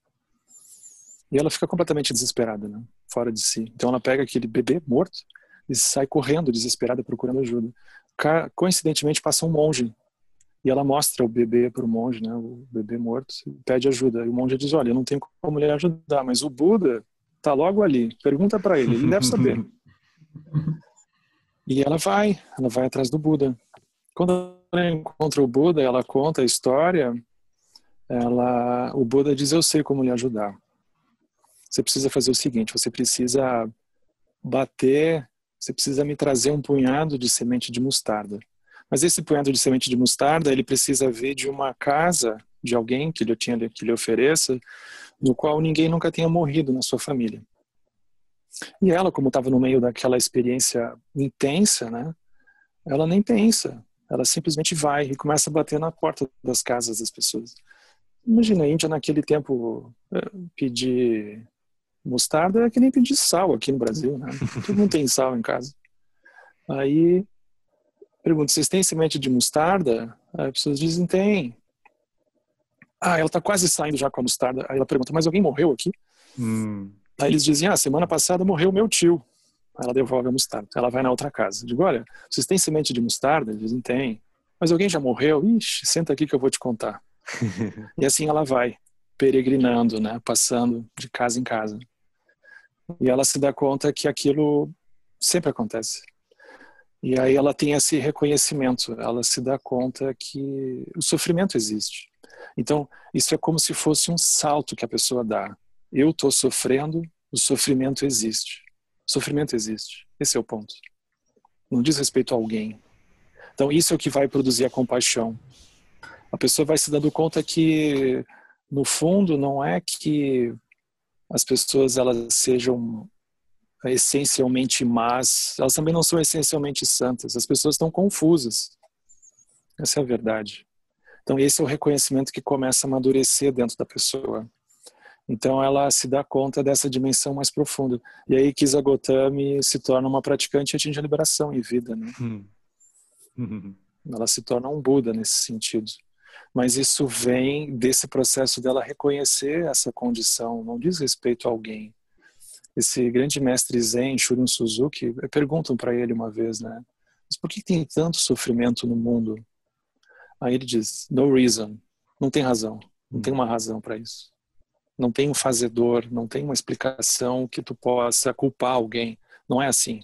E ela fica completamente desesperada, né? fora de si. Então ela pega aquele bebê morto e sai correndo desesperada procurando ajuda. Coincidentemente passa um monge e ela mostra o bebê para o monge, né? O bebê morto, pede ajuda. E o monge diz: "Olha, eu não tenho como lhe ajudar, mas o Buda Tá logo ali. Pergunta para ele, ele deve saber. e ela vai, ela vai atrás do Buda. Quando ela encontra o Buda, ela conta a história. Ela, o Buda diz: "Eu sei como lhe ajudar. Você precisa fazer o seguinte: você precisa bater, você precisa me trazer um punhado de semente de mostarda. Mas esse punhado de semente de mostarda, ele precisa vir de uma casa de alguém que lhe, tinha, que lhe ofereça, no qual ninguém nunca tenha morrido na sua família. E ela, como estava no meio daquela experiência intensa, né, ela nem pensa, ela simplesmente vai e começa a bater na porta das casas das pessoas. Imagina a Índia naquele tempo eh, pedir mostarda é que nem pedir sal aqui no Brasil, né? Todo mundo tem sal em casa. Aí pergunta, vocês têm semente de mostarda? Aí as pessoas dizem, tem. Ah, ela está quase saindo já com a mostarda. Aí ela pergunta, mas alguém morreu aqui? Hum. Aí eles dizem, ah, semana passada morreu meu tio. Aí ela devolve a mostarda. Ela vai na outra casa. Eu digo, olha, vocês têm semente de mostarda? Eles dizem, tem. Mas alguém já morreu? Ixi, senta aqui que eu vou te contar. e assim ela vai, peregrinando, né? Passando de casa em casa. E ela se dá conta que aquilo sempre acontece. E aí ela tem esse reconhecimento, ela se dá conta que o sofrimento existe. Então, isso é como se fosse um salto que a pessoa dá. Eu estou sofrendo, o sofrimento existe. O sofrimento existe. Esse é o ponto. Não diz respeito a alguém. Então, isso é o que vai produzir a compaixão. A pessoa vai se dando conta que, no fundo, não é que as pessoas elas sejam essencialmente más, elas também não são essencialmente santas. As pessoas estão confusas. Essa é a verdade. Então, esse é o reconhecimento que começa a amadurecer dentro da pessoa. Então, ela se dá conta dessa dimensão mais profunda. E aí, Kisa Gotami se torna uma praticante e atinge a liberação e vida. Né? Hum. ela se torna um Buda nesse sentido. Mas isso vem desse processo dela reconhecer essa condição, não diz respeito a alguém. Esse grande mestre Zen, Shurun Suzuki, perguntam para ele uma vez, né? Mas por que tem tanto sofrimento no mundo? Aí ele diz: no reason, não tem razão, não tem uma razão para isso. Não tem um fazedor, não tem uma explicação que tu possa culpar alguém. Não é assim.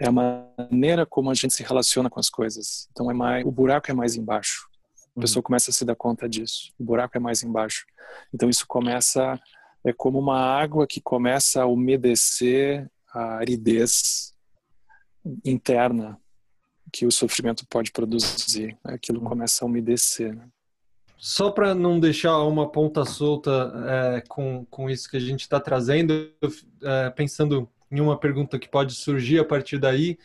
É a maneira como a gente se relaciona com as coisas. Então é mais, o buraco é mais embaixo. A pessoa começa a se dar conta disso. O buraco é mais embaixo. Então isso começa é como uma água que começa a umedecer a aridez interna que o sofrimento pode produzir. Né? Aquilo começa a umedecer. Né? Só para não deixar uma ponta solta é, com, com isso que a gente está trazendo, é, pensando em uma pergunta que pode surgir a partir daí,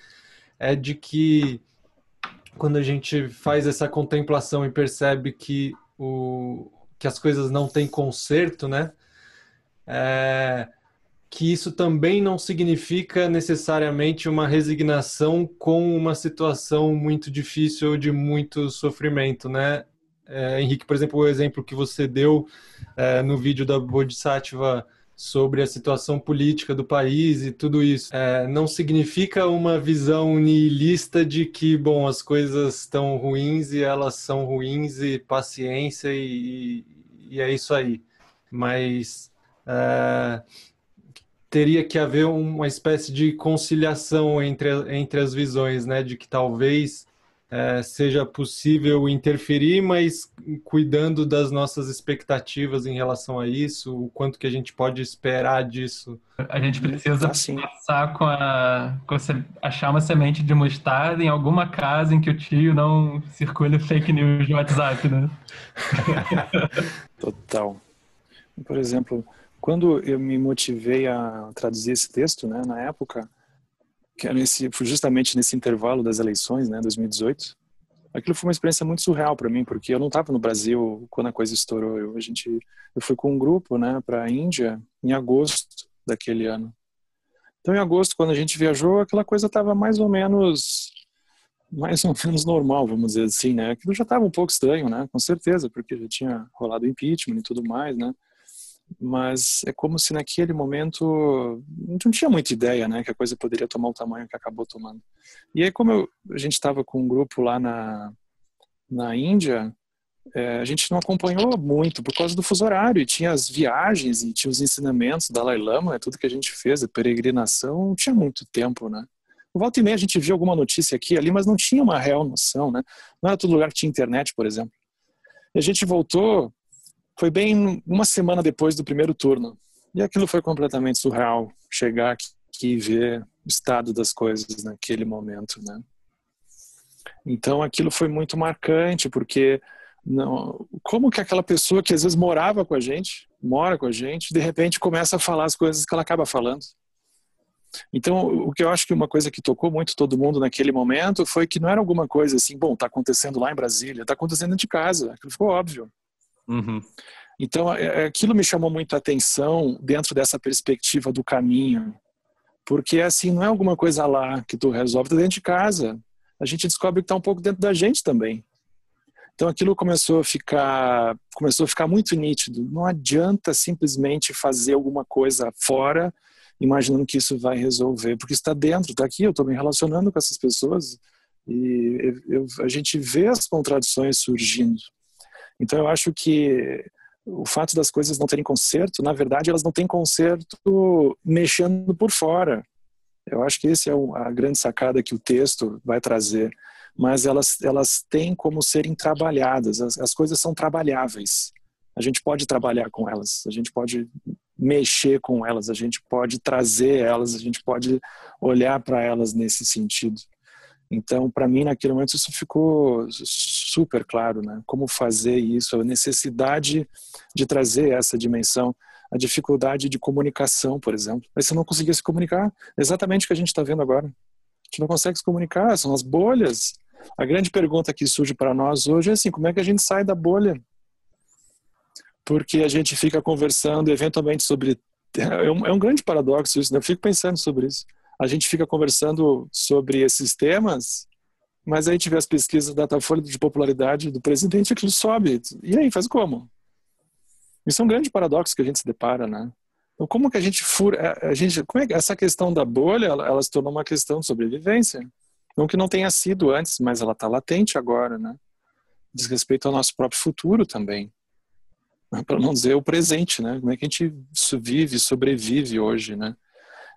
é de que quando a gente faz essa contemplação e percebe que, o, que as coisas não têm conserto, né? É, que isso também não significa necessariamente uma resignação com uma situação muito difícil ou de muito sofrimento, né? É, Henrique, por exemplo, o exemplo que você deu é, no vídeo da Bodhisattva sobre a situação política do país e tudo isso. É, não significa uma visão nihilista de que, bom, as coisas estão ruins e elas são ruins e paciência e, e é isso aí. Mas é, teria que haver uma espécie de conciliação entre, entre as visões, né? De que talvez é, seja possível interferir, mas cuidando das nossas expectativas em relação a isso, o quanto que a gente pode esperar disso. A gente precisa assim. passar com a, com a, achar uma semente de mostarda em alguma casa em que o tio não circule fake news no WhatsApp, né? Total. Por exemplo, quando eu me motivei a traduzir esse texto, né, na época, que era nesse, justamente nesse intervalo das eleições, né, 2018. Aquilo foi uma experiência muito surreal para mim, porque eu não estava no Brasil quando a coisa estourou. Eu, a gente, eu fui com um grupo, né, para a Índia em agosto daquele ano. Então, em agosto, quando a gente viajou, aquela coisa estava mais ou menos mais ou menos normal, vamos dizer assim, né? Aquilo já estava um pouco estranho, né? Com certeza, porque já tinha rolado impeachment e tudo mais, né? Mas é como se naquele momento não tinha muita ideia, né, que a coisa poderia tomar o tamanho que acabou tomando. E aí, como eu, a gente estava com um grupo lá na, na Índia, é, a gente não acompanhou muito por causa do fuso horário, e tinha as viagens, e tinha os ensinamentos da Dalai Lama, é tudo que a gente fez, a peregrinação, não tinha muito tempo, né. Volta e meia a gente viu alguma notícia aqui ali, mas não tinha uma real noção, né. Não era todo lugar que tinha internet, por exemplo. E a gente voltou foi bem uma semana depois do primeiro turno. E aquilo foi completamente surreal, chegar aqui e ver o estado das coisas naquele momento, né? Então aquilo foi muito marcante, porque não, como que aquela pessoa que às vezes morava com a gente, mora com a gente, de repente começa a falar as coisas que ela acaba falando. Então, o que eu acho que uma coisa que tocou muito todo mundo naquele momento foi que não era alguma coisa assim, bom, está acontecendo lá em Brasília, está acontecendo de casa, aquilo ficou óbvio. Uhum. Então, é, é, aquilo me chamou muita atenção dentro dessa perspectiva do caminho, porque assim não é alguma coisa lá que tu resolve, tá dentro de casa. A gente descobre que está um pouco dentro da gente também. Então aquilo começou a ficar, começou a ficar muito nítido. Não adianta simplesmente fazer alguma coisa fora, imaginando que isso vai resolver, porque está dentro, está aqui. Eu estou me relacionando com essas pessoas e eu, a gente vê as contradições surgindo. Então eu acho que o fato das coisas não terem conserto, na verdade, elas não têm conserto mexendo por fora. Eu acho que esse é a grande sacada que o texto vai trazer. Mas elas, elas têm como serem trabalhadas, as, as coisas são trabalháveis. A gente pode trabalhar com elas, a gente pode mexer com elas, a gente pode trazer elas, a gente pode olhar para elas nesse sentido. Então, para mim, naquele momento, isso ficou super claro, né? Como fazer isso, a necessidade de trazer essa dimensão, a dificuldade de comunicação, por exemplo. Mas você não conseguia se comunicar, exatamente o que a gente está vendo agora. A gente não consegue se comunicar, são as bolhas. A grande pergunta que surge para nós hoje é assim: como é que a gente sai da bolha? Porque a gente fica conversando eventualmente sobre. É um, é um grande paradoxo isso, né? Eu fico pensando sobre isso a gente fica conversando sobre esses temas, mas aí tiver as pesquisas da Datafolha de popularidade do presidente, aquilo sobe. E aí, faz como? Isso é um grande paradoxo que a gente se depara, né? Então, como que a gente fura... A gente, como é que essa questão da bolha, ela, ela se tornou uma questão de sobrevivência. Não que não tenha sido antes, mas ela está latente agora, né? Diz respeito ao nosso próprio futuro também. Para não dizer o presente, né? Como é que a gente vive, sobrevive hoje, né?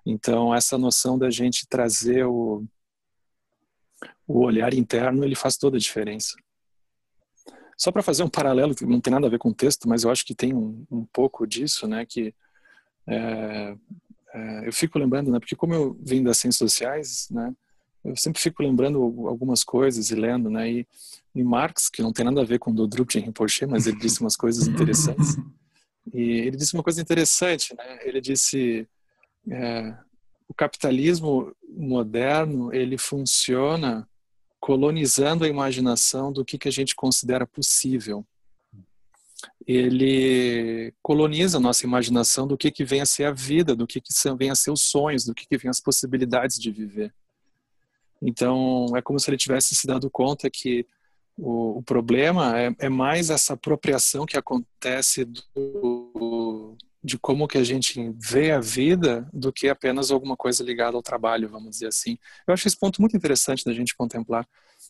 Então, essa noção da gente trazer o, o olhar interno, ele faz toda a diferença. Só para fazer um paralelo, que não tem nada a ver com o texto, mas eu acho que tem um, um pouco disso, né, que é, é, eu fico lembrando, né, porque como eu vim das ciências sociais, né, eu sempre fico lembrando algumas coisas e lendo, né, e, e Marx, que não tem nada a ver com o Drupal Rinpoche, mas ele disse umas coisas interessantes, e ele disse uma coisa interessante, né, ele disse é, o capitalismo moderno ele funciona colonizando a imaginação do que, que a gente considera possível. Ele coloniza a nossa imaginação do que, que vem a ser a vida, do que, que vem a ser os sonhos, do que, que vem as possibilidades de viver. Então, é como se ele tivesse se dado conta que o, o problema é, é, mais essa apropriação que acontece do, de como que a gente vê a vida do que apenas alguma coisa ligada ao trabalho, vamos dizer assim. Eu acho esse ponto muito interessante da gente contemplar,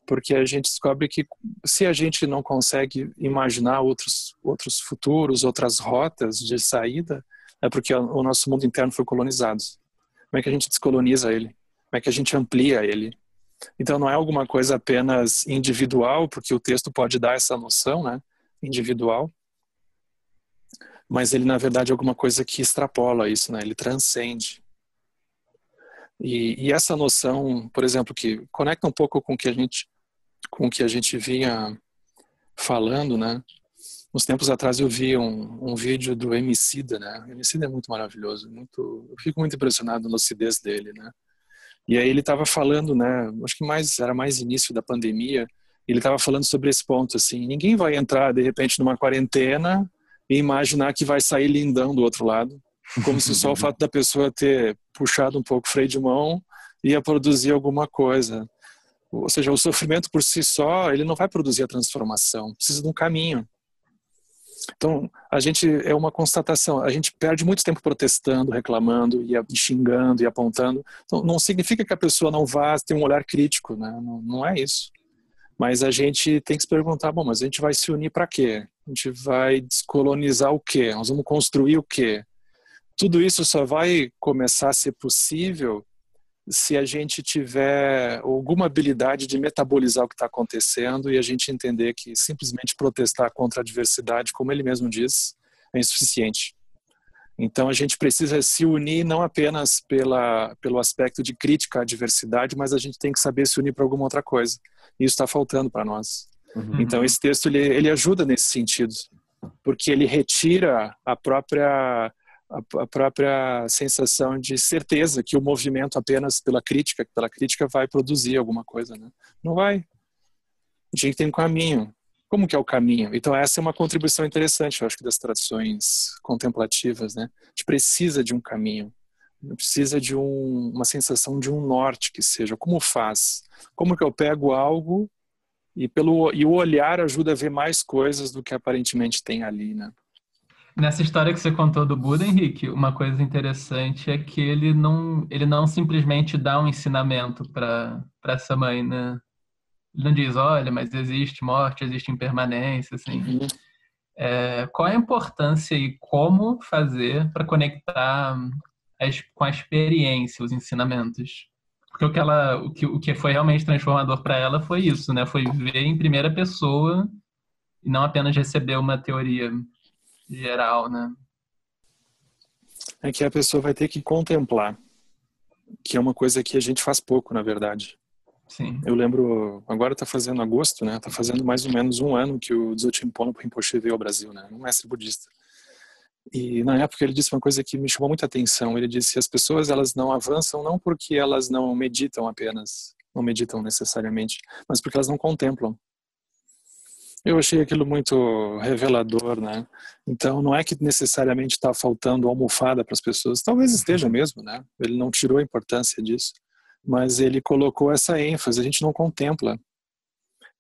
porque a gente descobre que se a gente não consegue imaginar outros outros futuros, outras rotas de saída, é porque o nosso mundo interno foi colonizado. Como é que a gente descoloniza ele? Como é que a gente amplia ele? Então não é alguma coisa apenas individual, porque o texto pode dar essa noção, né? Individual. Mas ele na verdade é alguma coisa que extrapola isso, né? Ele transcende. E, e essa noção, por exemplo, que conecta um pouco com o que a gente com que a gente vinha falando, né? Uns tempos atrás eu vi um, um vídeo do Emicida, né? O Emicida é muito maravilhoso, muito, eu fico muito impressionado na lucidez dele, né? E aí ele estava falando, né? Acho que mais era mais início da pandemia. Ele estava falando sobre esse ponto assim. Ninguém vai entrar de repente numa quarentena e imaginar que vai sair lindão do outro lado, como se só o fato da pessoa ter puxado um pouco o freio de mão ia produzir alguma coisa. Ou seja, o sofrimento por si só ele não vai produzir a transformação. Precisa de um caminho. Então, a gente é uma constatação, a gente perde muito tempo protestando, reclamando e xingando e apontando. Então, não significa que a pessoa não vá ter um olhar crítico, né? não, não é isso. Mas a gente tem que se perguntar, bom, mas a gente vai se unir para quê? A gente vai descolonizar o quê? Nós vamos construir o quê? Tudo isso só vai começar a ser possível se a gente tiver alguma habilidade de metabolizar o que está acontecendo e a gente entender que simplesmente protestar contra a diversidade, como ele mesmo diz, é insuficiente. Então a gente precisa se unir não apenas pela, pelo aspecto de crítica à diversidade, mas a gente tem que saber se unir para alguma outra coisa. E isso está faltando para nós. Uhum. Então esse texto ele, ele ajuda nesse sentido, porque ele retira a própria a, própria sensação de certeza que o movimento apenas pela crítica, pela crítica vai produzir alguma coisa, né? Não vai. A gente tem um caminho. Como que é o caminho? Então essa é uma contribuição interessante, eu acho que das tradições contemplativas, né? A gente precisa de um caminho, precisa de um, uma sensação de um norte que seja. Como faz? Como que eu pego algo e pelo e o olhar ajuda a ver mais coisas do que aparentemente tem ali, né? Nessa história que você contou do Buda, Henrique, uma coisa interessante é que ele não, ele não simplesmente dá um ensinamento para essa mãe, né? Ele não diz, olha, mas existe morte, existe impermanência, assim. Uhum. É, qual a importância e como fazer para conectar as, com a experiência os ensinamentos? Porque o que, ela, o que, o que foi realmente transformador para ela foi isso, né? Foi ver em primeira pessoa e não apenas receber uma teoria geral, né? É que a pessoa vai ter que contemplar, que é uma coisa que a gente faz pouco, na verdade. Sim. Eu lembro, agora está fazendo agosto, né? Está fazendo mais ou menos um ano que o Dzogchen Pompo Rinpoche veio ao Brasil, né? Um mestre budista. E na época ele disse uma coisa que me chamou muita atenção. Ele disse: as pessoas elas não avançam não porque elas não meditam apenas, não meditam necessariamente, mas porque elas não contemplam. Eu achei aquilo muito revelador, né? Então, não é que necessariamente está faltando almofada para as pessoas, talvez esteja mesmo, né? Ele não tirou a importância disso, mas ele colocou essa ênfase, a gente não contempla.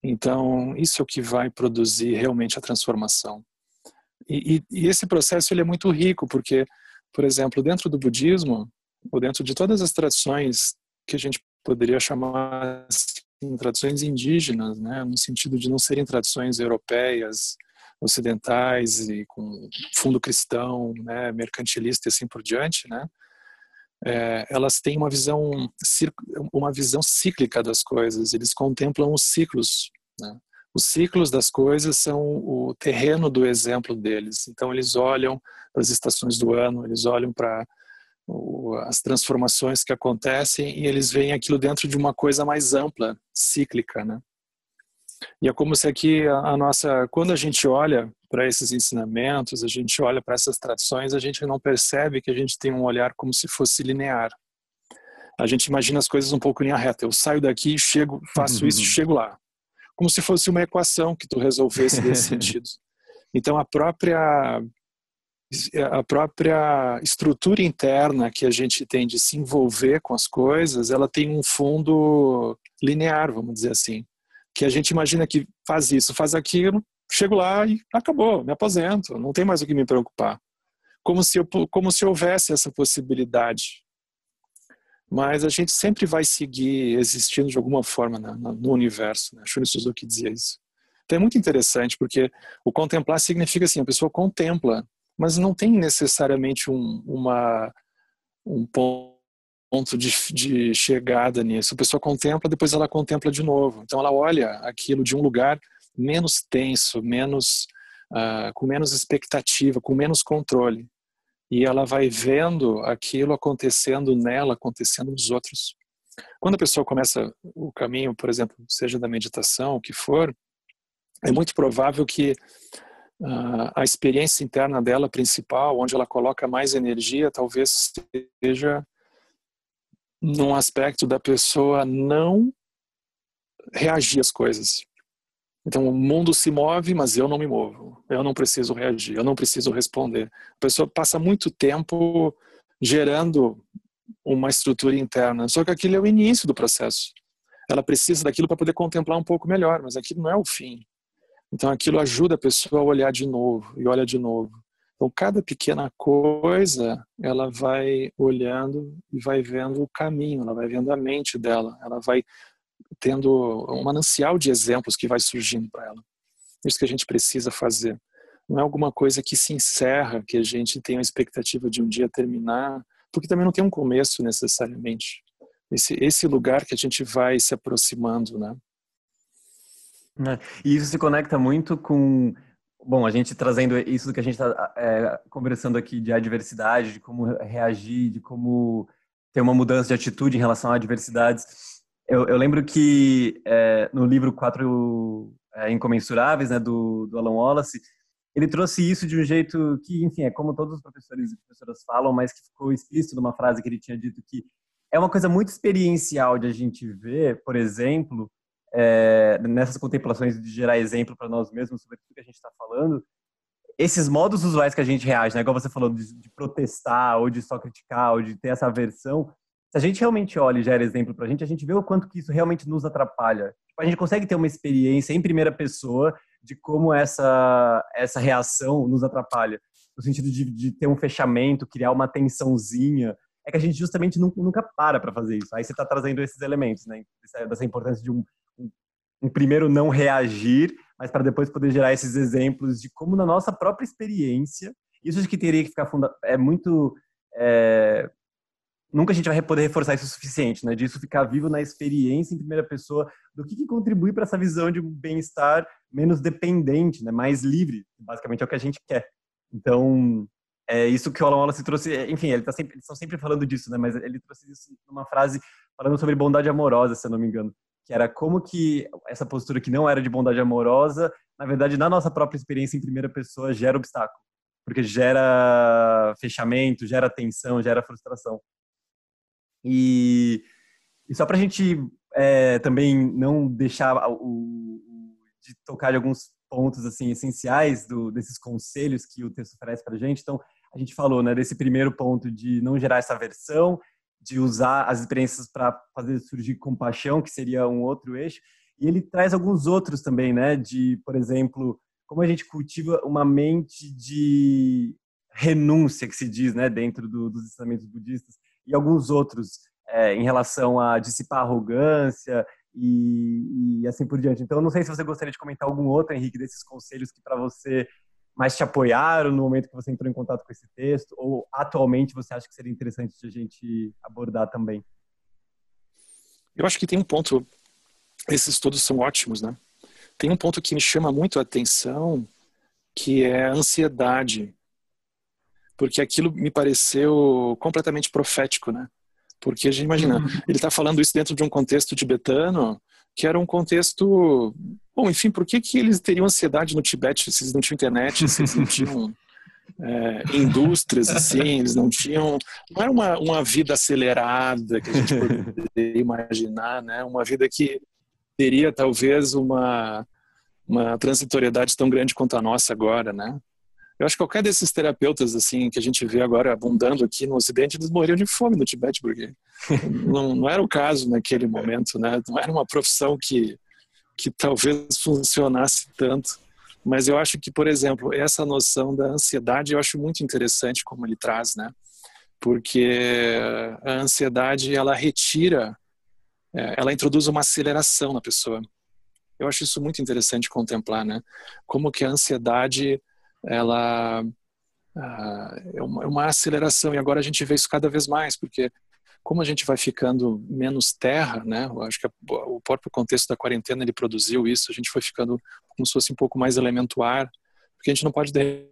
Então, isso é o que vai produzir realmente a transformação. E, e, esse processo ele é muito rico, porque, por exemplo, dentro do budismo, ou dentro de todas as tradições que a gente poderia chamar em tradições indígenas, né, no sentido de não serem tradições europeias, ocidentais e com fundo cristão, né, mercantilista e assim por diante, né, é, elas têm uma visão uma visão cíclica das coisas. Eles contemplam os ciclos. Né? Os ciclos das coisas são o terreno do exemplo deles. Então eles olham para as estações do ano, eles olham para as transformações que acontecem e eles veem aquilo dentro de uma coisa mais ampla, cíclica, né? E é como se aqui a, nossa, quando a gente olha para esses ensinamentos, a gente olha para essas tradições, a gente não percebe que a gente tem um olhar como se fosse linear. a gente imagina as coisas um pouco em linha reta. Eu saio daqui, chego, faço isso, chego lá. Como se fosse uma equação que tu resolvesse nesse sentido. Então a própria a própria estrutura interna que a gente tem de se envolver com as coisas, ela tem um fundo linear, vamos dizer assim, que a gente imagina que faz isso, faz aquilo, chego lá e acabou, me aposento, não tem mais o que me preocupar. Como se, eu, como se houvesse essa possibilidade. Mas a gente sempre vai seguir existindo de alguma forma no universo. Né? Shuni Suzuki dizia isso. Então é muito interessante, porque o contemplar significa assim, a pessoa contempla mas não tem necessariamente um, uma, um ponto de, de chegada nisso. A pessoa contempla, depois ela contempla de novo. Então ela olha aquilo de um lugar menos tenso, menos uh, com menos expectativa, com menos controle. E ela vai vendo aquilo acontecendo nela, acontecendo nos outros. Quando a pessoa começa o caminho, por exemplo, seja da meditação, o que for, é muito provável que a experiência interna dela principal, onde ela coloca mais energia, talvez seja num aspecto da pessoa não reagir às coisas. Então o mundo se move, mas eu não me movo. Eu não preciso reagir, eu não preciso responder. A pessoa passa muito tempo gerando uma estrutura interna, só que aquilo é o início do processo. Ela precisa daquilo para poder contemplar um pouco melhor, mas aquilo não é o fim. Então aquilo ajuda a pessoa a olhar de novo e olha de novo. Então cada pequena coisa ela vai olhando e vai vendo o caminho, ela vai vendo a mente dela, ela vai tendo um manancial de exemplos que vai surgindo para ela. Isso que a gente precisa fazer. Não é alguma coisa que se encerra, que a gente tem a expectativa de um dia terminar, porque também não tem um começo necessariamente. Esse, esse lugar que a gente vai se aproximando, né? É, e isso se conecta muito com, bom, a gente trazendo isso que a gente está é, conversando aqui de adversidade, de como reagir, de como ter uma mudança de atitude em relação a adversidades. Eu, eu lembro que é, no livro Quatro é, Incomensuráveis, né, do, do Alan Wallace, ele trouxe isso de um jeito que, enfim, é como todos os professores e professoras falam, mas que ficou explícito numa frase que ele tinha dito que é uma coisa muito experiencial de a gente ver, por exemplo, é, nessas contemplações de gerar exemplo para nós mesmos sobre tudo que a gente está falando, esses modos usuais que a gente reage, né? igual você falou, de, de, protestar, ou de só criticar, ou de ter essa aversão, se a gente realmente olha e gera exemplo para a gente, a gente vê o quanto que isso realmente nos atrapalha. Tipo, a gente consegue ter uma experiência em primeira pessoa de como essa, essa reação nos atrapalha. No sentido de, de ter um fechamento, criar uma tensãozinha, é que a gente justamente nunca, nunca para para fazer isso. Aí você está trazendo esses elementos, né? Dessa importância de um, um primeiro não reagir, mas para depois poder gerar esses exemplos de como na nossa própria experiência, isso acho que teria que ficar funda é muito é, nunca a gente vai poder reforçar isso o suficiente, né? Disso ficar vivo na experiência em primeira pessoa do que, que contribui para essa visão de um bem-estar menos dependente, né? Mais livre, basicamente é o que a gente quer. Então é isso que o Alan Wallace trouxe. Enfim, ele tá sempre, eles estão sempre falando disso, né? Mas ele trouxe isso numa frase falando sobre bondade amorosa, se eu não me engano que era como que essa postura que não era de bondade amorosa, na verdade, na nossa própria experiência em primeira pessoa, gera obstáculo, porque gera fechamento, gera tensão, gera frustração. E, e só para a gente é, também não deixar o, de tocar de alguns pontos assim essenciais do, desses conselhos que o texto oferece para a gente, então a gente falou né, desse primeiro ponto de não gerar essa aversão, de usar as experiências para fazer surgir compaixão, que seria um outro eixo. E ele traz alguns outros também, né? De, por exemplo, como a gente cultiva uma mente de renúncia, que se diz, né? Dentro do, dos ensinamentos budistas, e alguns outros é, em relação a dissipar a arrogância e, e, assim por diante. Então, não sei se você gostaria de comentar algum outro, Henrique, desses conselhos que para você mais te apoiaram no momento que você entrou em contato com esse texto? Ou atualmente você acha que seria interessante de a gente abordar também? Eu acho que tem um ponto, esses todos são ótimos, né? Tem um ponto que me chama muito a atenção, que é a ansiedade. Porque aquilo me pareceu completamente profético, né? Porque a gente imagina, uhum. ele está falando isso dentro de um contexto tibetano, que era um contexto. Bom, enfim, por que, que eles teriam ansiedade no Tibete se eles não tinham internet, se eles não tinham é, indústrias, assim, eles não tinham, não era uma, uma vida acelerada que a gente poderia imaginar, né? Uma vida que teria talvez uma, uma transitoriedade tão grande quanto a nossa agora, né? Eu acho que qualquer desses terapeutas assim que a gente vê agora abundando aqui no Ocidente, eles morriam de fome no Tibete, porque não, não era o caso naquele momento, né? Não era uma profissão que que talvez funcionasse tanto. Mas eu acho que, por exemplo, essa noção da ansiedade eu acho muito interessante como ele traz, né? Porque a ansiedade ela retira, é, ela introduz uma aceleração na pessoa. Eu acho isso muito interessante contemplar, né? Como que a ansiedade ela ah, é uma aceleração e agora a gente vê isso cada vez mais, porque como a gente vai ficando menos terra, né? Eu acho que o próprio contexto da quarentena ele produziu isso. A gente foi ficando como se fosse um pouco mais elemento ar, porque a gente não pode de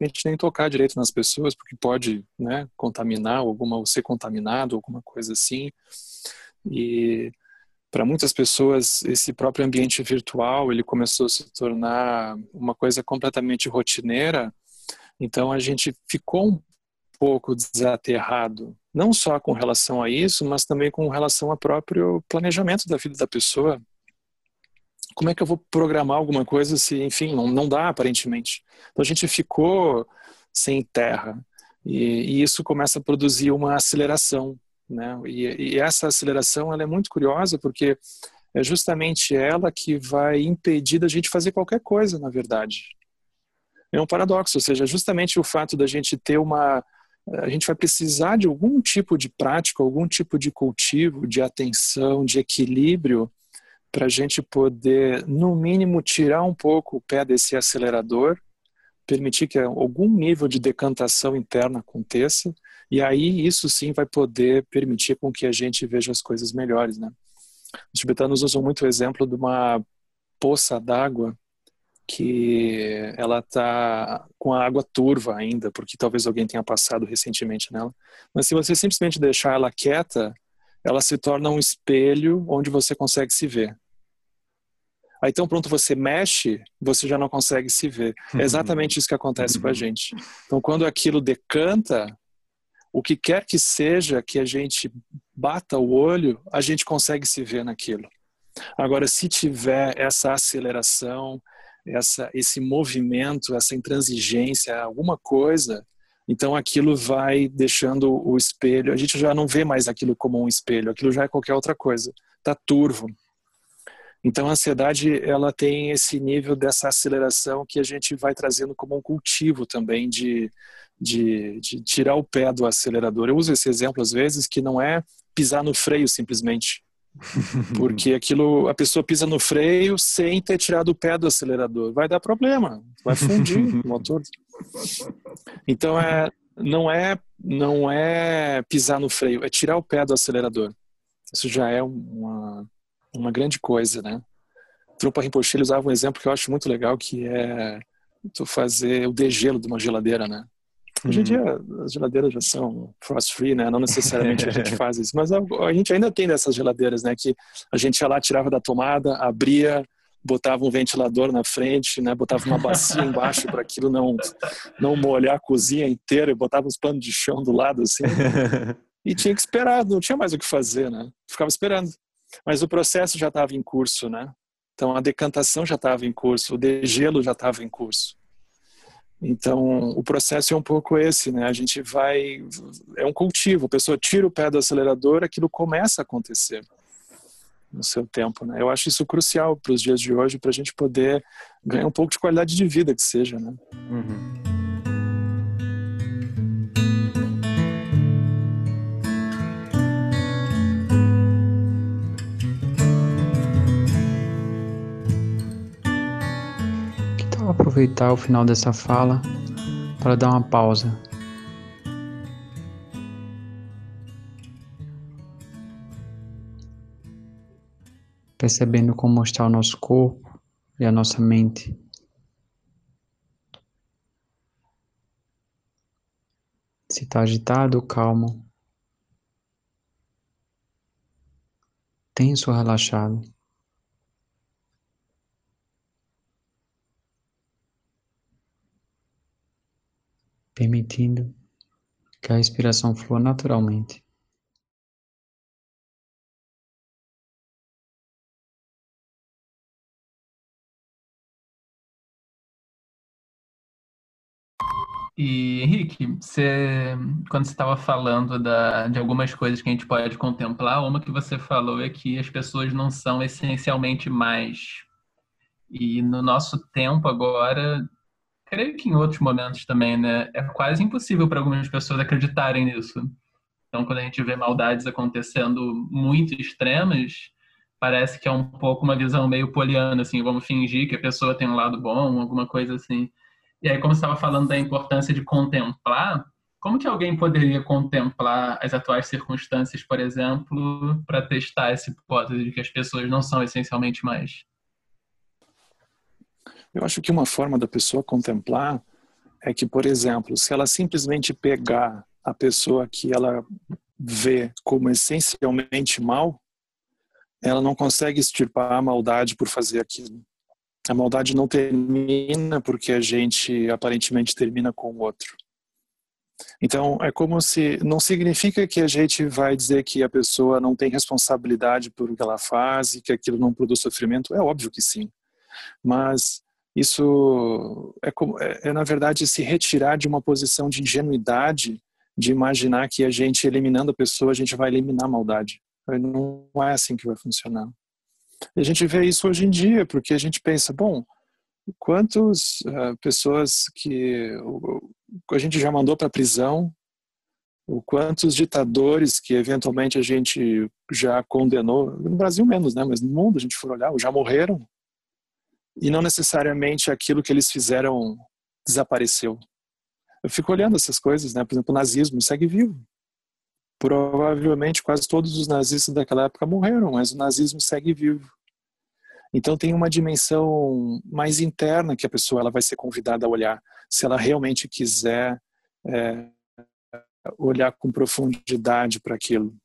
repente nem tocar direito nas pessoas, porque pode, né, contaminar alguma ou ser contaminado, alguma coisa assim. E para muitas pessoas esse próprio ambiente virtual ele começou a se tornar uma coisa completamente rotineira. Então a gente ficou um pouco desaterrado, não só com relação a isso, mas também com relação ao próprio planejamento da vida da pessoa. Como é que eu vou programar alguma coisa se, enfim, não, não dá aparentemente? Então a gente ficou sem terra e, e isso começa a produzir uma aceleração, né? E, e essa aceleração ela é muito curiosa porque é justamente ela que vai impedir da gente fazer qualquer coisa, na verdade. É um paradoxo, ou seja, justamente o fato da gente ter uma a gente vai precisar de algum tipo de prática, algum tipo de cultivo, de atenção, de equilíbrio, para a gente poder, no mínimo, tirar um pouco o pé desse acelerador, permitir que algum nível de decantação interna aconteça, e aí isso sim vai poder permitir com que a gente veja as coisas melhores. Né? Os tibetanos usam muito o exemplo de uma poça d'água que ela está com a água turva ainda, porque talvez alguém tenha passado recentemente nela. Mas se você simplesmente deixar ela quieta, ela se torna um espelho onde você consegue se ver. Aí então pronto, você mexe, você já não consegue se ver. É exatamente isso que acontece com a gente. Então quando aquilo decanta, o que quer que seja que a gente bata o olho, a gente consegue se ver naquilo. Agora, se tiver essa aceleração, essa, esse movimento, essa intransigência, alguma coisa, então aquilo vai deixando o espelho. A gente já não vê mais aquilo como um espelho, aquilo já é qualquer outra coisa. Está turvo. Então a ansiedade ela tem esse nível dessa aceleração que a gente vai trazendo como um cultivo também de, de, de tirar o pé do acelerador. Eu uso esse exemplo às vezes que não é pisar no freio simplesmente. Porque aquilo, a pessoa pisa no freio sem ter tirado o pé do acelerador. Vai dar problema, vai fundir o motor. Então é, não é, não é pisar no freio, é tirar o pé do acelerador. Isso já é uma, uma grande coisa, né? Trumpa Rinpoche usava um exemplo que eu acho muito legal, que é tu fazer o degelo de uma geladeira, né? Hoje em dia as geladeiras já são frost free, né? Não necessariamente a gente faz isso, mas a, a, gente ainda tem dessas geladeiras, né? Que a gente ia lá, tirava da tomada, abria, botava um ventilador na frente, né? Botava uma bacia embaixo para aquilo não não molhar a cozinha inteira, e botava uns panos de chão do lado assim. E tinha que esperar, não tinha mais o que fazer, né? Ficava esperando. Mas o processo já estava em curso, né? Então a decantação já estava em curso, o degelo já estava em curso. Então, o processo é um pouco esse, né? A gente vai. É um cultivo, a pessoa tira o pé do acelerador, aquilo começa a acontecer no seu tempo, né? Eu acho isso crucial para os dias de hoje, para a gente poder ganhar um pouco de qualidade de vida que seja, né? Uhum. Aproveitar o final dessa fala para dar uma pausa. Percebendo como está o nosso corpo e a nossa mente. Se está agitado calmo. Tenso ou relaxado. Permitindo que a respiração flua naturalmente. E Henrique, você, quando você estava falando da, de algumas coisas que a gente pode contemplar, uma que você falou é que as pessoas não são essencialmente mais. E no nosso tempo agora, creio que em outros momentos também, né, é quase impossível para algumas pessoas acreditarem nisso. Então, quando a gente vê maldades acontecendo muito extremas, parece que é um pouco uma visão meio poliana, assim, vamos fingir que a pessoa tem um lado bom, alguma coisa assim. E aí, como estava falando da importância de contemplar, como que alguém poderia contemplar as atuais circunstâncias, por exemplo, para testar essa hipótese de que as pessoas não são essencialmente mais? Eu acho que uma forma da pessoa contemplar é que, por exemplo, se ela simplesmente pegar a pessoa que ela vê como essencialmente mal, ela não consegue extirpar a maldade por fazer aquilo. A maldade não termina porque a gente aparentemente termina com o outro. Então, é como se. Não significa que a gente vai dizer que a pessoa não tem responsabilidade por o que ela faz e que aquilo não produz sofrimento. É óbvio que sim. Mas isso é, é, é, na verdade, se retirar de uma posição de ingenuidade, de imaginar que a gente, eliminando a pessoa, a gente vai eliminar a maldade. Não é assim que vai funcionar. A gente vê isso hoje em dia, porque a gente pensa, bom, quantas uh, pessoas que uh, a gente já mandou para prisão, o quantos ditadores que eventualmente a gente já condenou, no Brasil menos, né, mas no mundo a gente for olhar, já morreram, e não necessariamente aquilo que eles fizeram desapareceu. Eu fico olhando essas coisas, né, por exemplo, o nazismo segue vivo. Provavelmente quase todos os nazistas daquela época morreram, mas o nazismo segue vivo. Então tem uma dimensão mais interna que a pessoa ela vai ser convidada a olhar, se ela realmente quiser é, olhar com profundidade para aquilo.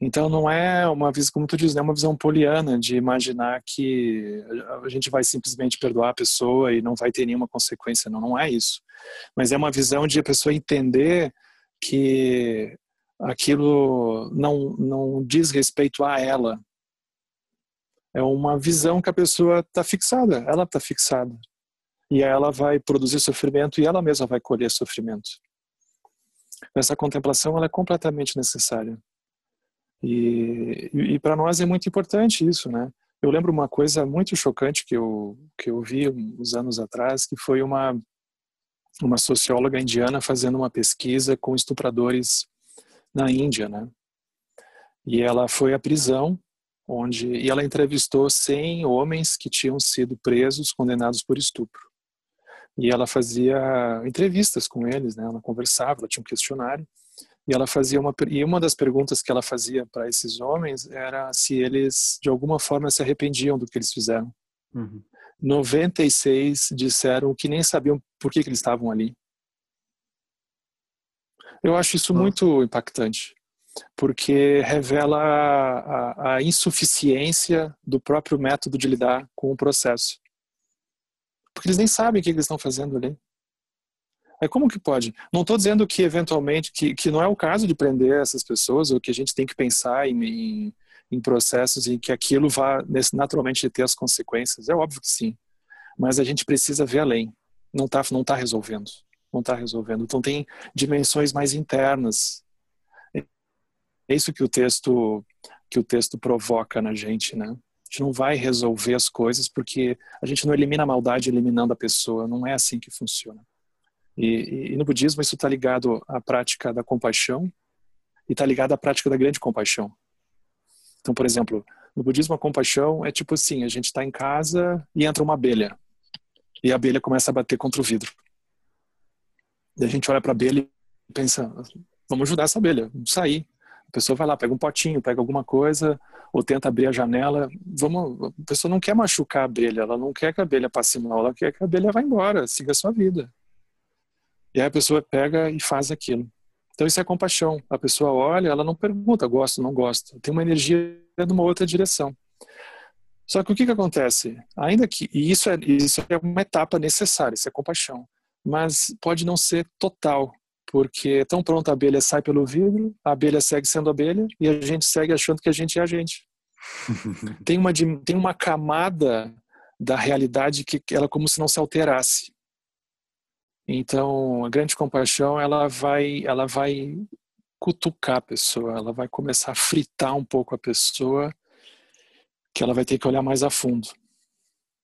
Então não é uma visão, como tu diz, não é uma visão poliana de imaginar que a gente vai simplesmente perdoar a pessoa e não vai ter nenhuma consequência. Não, não é isso. Mas é uma visão de a pessoa entender que aquilo não, não diz respeito a ela. É uma visão que a pessoa está fixada, ela está fixada. E ela vai produzir sofrimento e ela mesma vai colher sofrimento. Essa contemplação ela é completamente necessária. E, e, para nós é muito importante isso, né? Eu lembro uma coisa muito chocante que eu que eu vi uns anos atrás, que foi uma uma socióloga indiana fazendo uma pesquisa com estupradores na Índia, né? E ela foi à prisão, onde e ela entrevistou 100 homens que tinham sido presos, condenados por estupro. E ela fazia entrevistas com eles, né? Ela conversava, ela tinha um questionário. E ela fazia uma e uma das perguntas que ela fazia para esses homens era se eles de alguma forma se arrependiam do que eles fizeram. Uhum. 96 disseram que nem sabiam por que, que eles estavam ali. Eu acho isso muito impactante, porque revela a, a, insuficiência do próprio método de lidar com o processo. Porque eles nem sabem o que eles estão fazendo ali. É como que pode? Não estou dizendo que eventualmente, que, que não é o caso de prender essas pessoas, ou que a gente tem que pensar em, em, em processos em que aquilo vá naturalmente ter as consequências. É óbvio que sim. Mas a gente precisa ver além. Não está não tá resolvendo não está resolvendo. Então tem dimensões mais internas. É isso que o texto que o texto provoca na gente, né? A gente não vai resolver as coisas porque a gente não elimina a maldade eliminando a pessoa. Não é assim que funciona. E, e no budismo isso está ligado à prática da compaixão e está ligado à prática da grande compaixão. Então, por exemplo, no budismo a compaixão é tipo assim: a gente está em casa e entra uma abelha e a abelha começa a bater contra o vidro. E a gente olha para a abelha e pensa, vamos ajudar essa abelha, vamos sair. A pessoa vai lá, pega um potinho, pega alguma coisa, ou tenta abrir a janela. Vamos, a pessoa não quer machucar a abelha, ela não quer que a abelha passe mal, ela quer que a abelha vá embora, siga a sua vida. E aí a pessoa pega e faz aquilo. Então isso é compaixão. A pessoa olha, ela não pergunta, gosta, não gosta. Tem uma energia de uma outra direção. Só que o que, que acontece? Ainda que e isso é isso é uma etapa necessária, isso é compaixão. mas pode não ser total, porque tão pronto a abelha sai pelo vidro, a abelha segue sendo abelha e a gente segue achando que a gente é a gente. tem uma tem uma camada da realidade que ela como se não se alterasse. Então, a grande compaixão, ela vai ela vai cutucar a pessoa, ela vai começar a fritar um pouco a pessoa, que ela vai ter que olhar mais a fundo.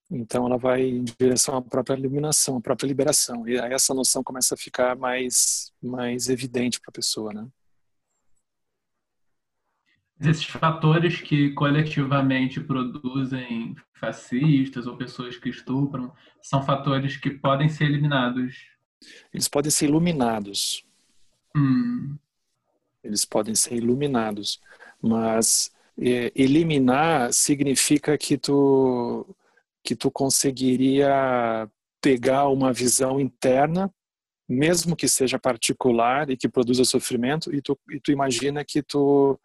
Então ela vai em direção à própria iluminação, à própria liberação. E aí essa noção começa a ficar mais, mais evidente para a pessoa, né? Esses fatores que coletivamente produzem fascistas ou pessoas que estupram são fatores que podem ser eliminados. Eles podem ser iluminados. Hum. Eles podem ser iluminados, mas é, eliminar significa que tu que tu conseguiria pegar uma visão interna, mesmo que seja particular e que produza sofrimento, e tu, e tu imagina que tu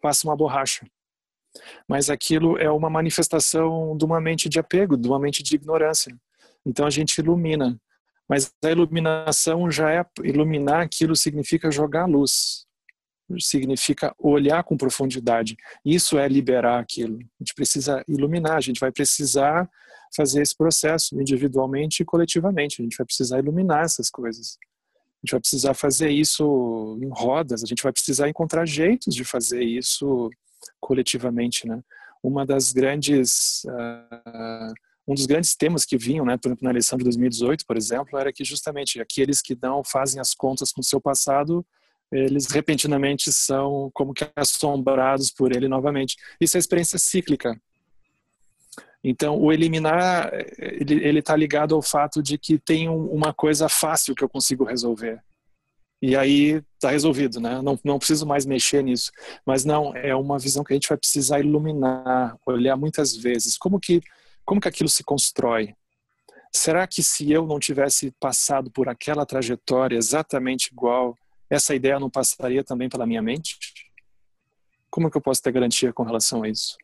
passa uma borracha. Mas aquilo é uma manifestação de uma mente de apego, de uma mente de ignorância. Então a gente ilumina. Mas a iluminação já é iluminar aquilo significa jogar luz significa olhar com profundidade. Isso é liberar aquilo. A gente precisa iluminar, a gente vai precisar fazer esse processo individualmente e coletivamente. A gente vai precisar iluminar essas coisas. A gente vai precisar fazer isso em rodas, a gente vai precisar encontrar jeitos de fazer isso coletivamente, né? Uma das grandes uh, um dos grandes temas que vinham, né, por exemplo, na eleição de 2018, por exemplo, era que justamente aqueles que não fazem as contas com o seu passado eles repentinamente são como que assombrados por ele novamente. Isso é experiência cíclica. Então, o eliminar, ele está ligado ao fato de que tem um, uma coisa fácil que eu consigo resolver. E aí está resolvido, né? Não, não preciso mais mexer nisso. Mas não, é uma visão que a gente vai precisar iluminar, olhar muitas vezes. Como que, como que aquilo se constrói? Será que se eu não tivesse passado por aquela trajetória exatamente igual, essa ideia não passaria também pela minha mente? Como que eu posso ter garantia com relação a isso?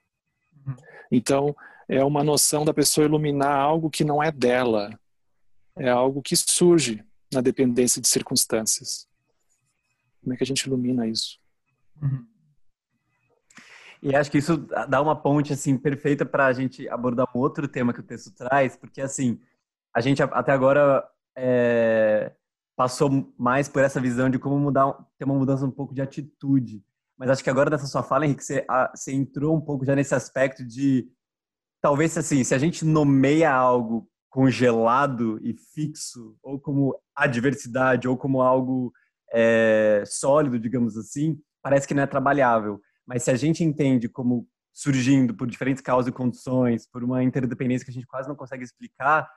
Uhum. Então, é uma noção da pessoa iluminar algo que não é dela. É algo que surge na dependência de circunstâncias. Como é que a gente ilumina isso? Uhum. E acho que isso dá uma ponte assim perfeita para a gente abordar um outro tema que o texto traz, porque assim a gente até agora é, passou mais por essa visão de como mudar, ter uma mudança um pouco de atitude. Mas acho que agora nessa sua fala, Henrique, você, você entrou um pouco já nesse aspecto de talvez assim, se a gente nomeia algo congelado e fixo, ou como adversidade, ou como algo é, sólido, digamos assim, parece que não é trabalhável. Mas se a gente entende como surgindo por diferentes causas e condições, por uma interdependência que a gente quase não consegue explicar,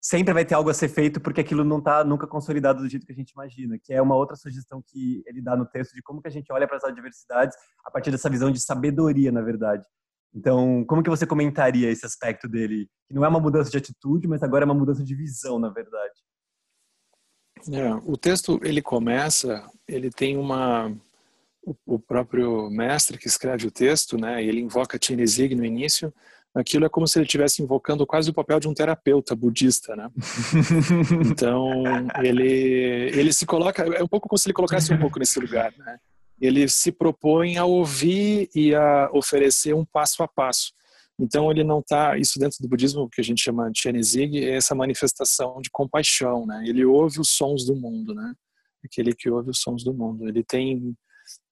sempre vai ter algo a ser feito porque aquilo não está nunca consolidado do jeito que a gente imagina, que é uma outra sugestão que ele dá no texto de como que a gente olha para as adversidades a partir dessa visão de sabedoria, na verdade. Então, como que você comentaria esse aspecto dele? Que não é uma mudança de atitude, mas agora é uma mudança de visão, na verdade. É, o texto ele começa, ele tem uma o próprio mestre que escreve o texto, né? Ele invoca Tinezig no início aquilo é como se ele estivesse invocando quase o papel de um terapeuta budista, né? Então, ele, ele se coloca, é um pouco como se ele colocasse um pouco nesse lugar, né? Ele se propõe a ouvir e a oferecer um passo a passo. Então, ele não está, isso dentro do budismo, que a gente chama de Chenezig, é essa manifestação de compaixão, né? Ele ouve os sons do mundo, né? Aquele que ouve os sons do mundo. Ele tem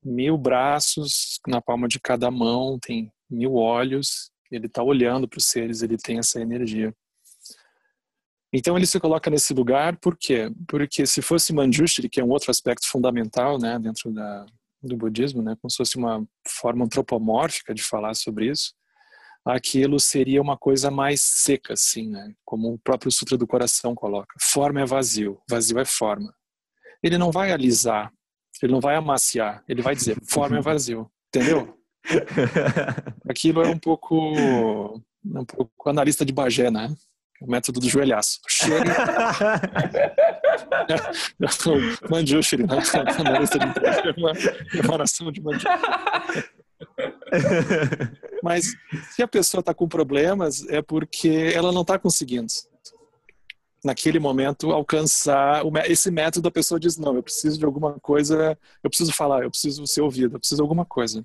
mil braços na palma de cada mão, tem mil olhos ele está olhando para os seres, ele tem essa energia. Então ele se coloca nesse lugar, por quê? Porque se fosse Manjushri, que é um outro aspecto fundamental né, dentro da, do budismo, né, como se fosse uma forma antropomórfica de falar sobre isso, aquilo seria uma coisa mais seca, assim, né, como o próprio Sutra do Coração coloca. Forma é vazio, vazio é forma. Ele não vai alisar, ele não vai amaciar, ele vai dizer forma é vazio, entendeu? Aquilo é um pouco, um pouco analista de Bagé, né? O método do joelhaço. Chegue. Manjushri, né? Analista de Bagé, uma preparação de Manjushri. Mas se a pessoa está com problemas, é porque ela não está conseguindo. Naquele momento, alcançar esse método. A pessoa diz: Não, eu preciso de alguma coisa, eu preciso falar, eu preciso ser ouvido, eu preciso de alguma coisa.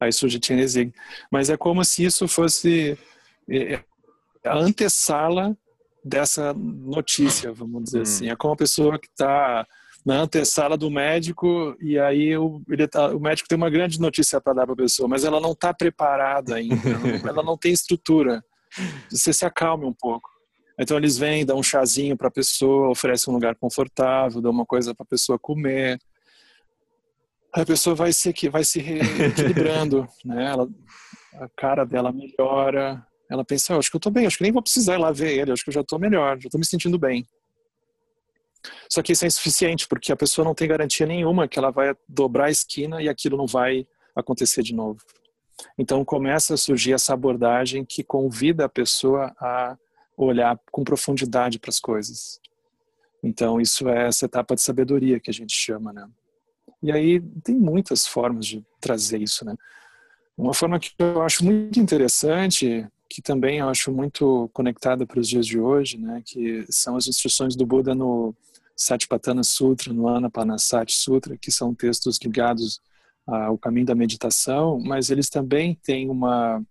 Aí surge Tennessee. Mas é como se isso fosse é, é, a antessala dessa notícia, vamos dizer hum. assim. É como a pessoa que está na antessala do médico e aí o, tá, o médico tem uma grande notícia para dar para a pessoa, mas ela não está preparada ainda, ela não tem estrutura. Você se acalme um pouco. Então eles vêm, dão um chazinho para a pessoa, oferecem um lugar confortável, dão uma coisa para a pessoa comer. A pessoa vai se vai se reequilibrando, né? Ela, a cara dela melhora. Ela pensa, oh, acho que eu estou bem, acho que nem vou precisar ir lá ver ele, acho que eu já estou melhor, já estou me sentindo bem. Só que isso é insuficiente, porque a pessoa não tem garantia nenhuma que ela vai dobrar a esquina e aquilo não vai acontecer de novo. Então começa a surgir essa abordagem que convida a pessoa a olhar com profundidade para as coisas. Então isso é essa etapa de sabedoria que a gente chama, né? E aí tem muitas formas de trazer isso, né? Uma forma que eu acho muito interessante, que também eu acho muito conectada para os dias de hoje, né? Que são as instruções do Buda no Satipatthana Sutra, no Anapanasati Sutra, que são textos ligados ao caminho da meditação, mas eles também têm uma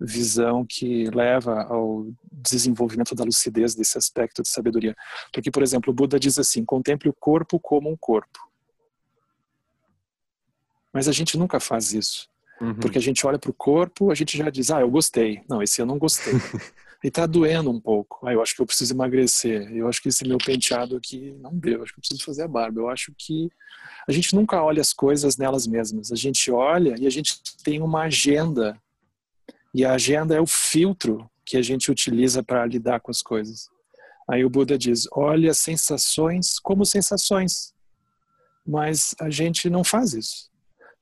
visão que leva ao desenvolvimento da lucidez desse aspecto de sabedoria. Porque, por exemplo, o Buda diz assim: contemple o corpo como um corpo. Mas a gente nunca faz isso. Uhum. Porque a gente olha para o corpo, a gente já diz: ah, eu gostei. Não, esse eu não gostei. e tá doendo um pouco. Ah, eu acho que eu preciso emagrecer. Eu acho que esse meu penteado aqui não deu. Eu acho que eu preciso fazer a barba. Eu acho que a gente nunca olha as coisas nelas mesmas. A gente olha e a gente tem uma agenda. E a agenda é o filtro que a gente utiliza para lidar com as coisas. Aí o Buda diz: olha sensações como sensações. Mas a gente não faz isso.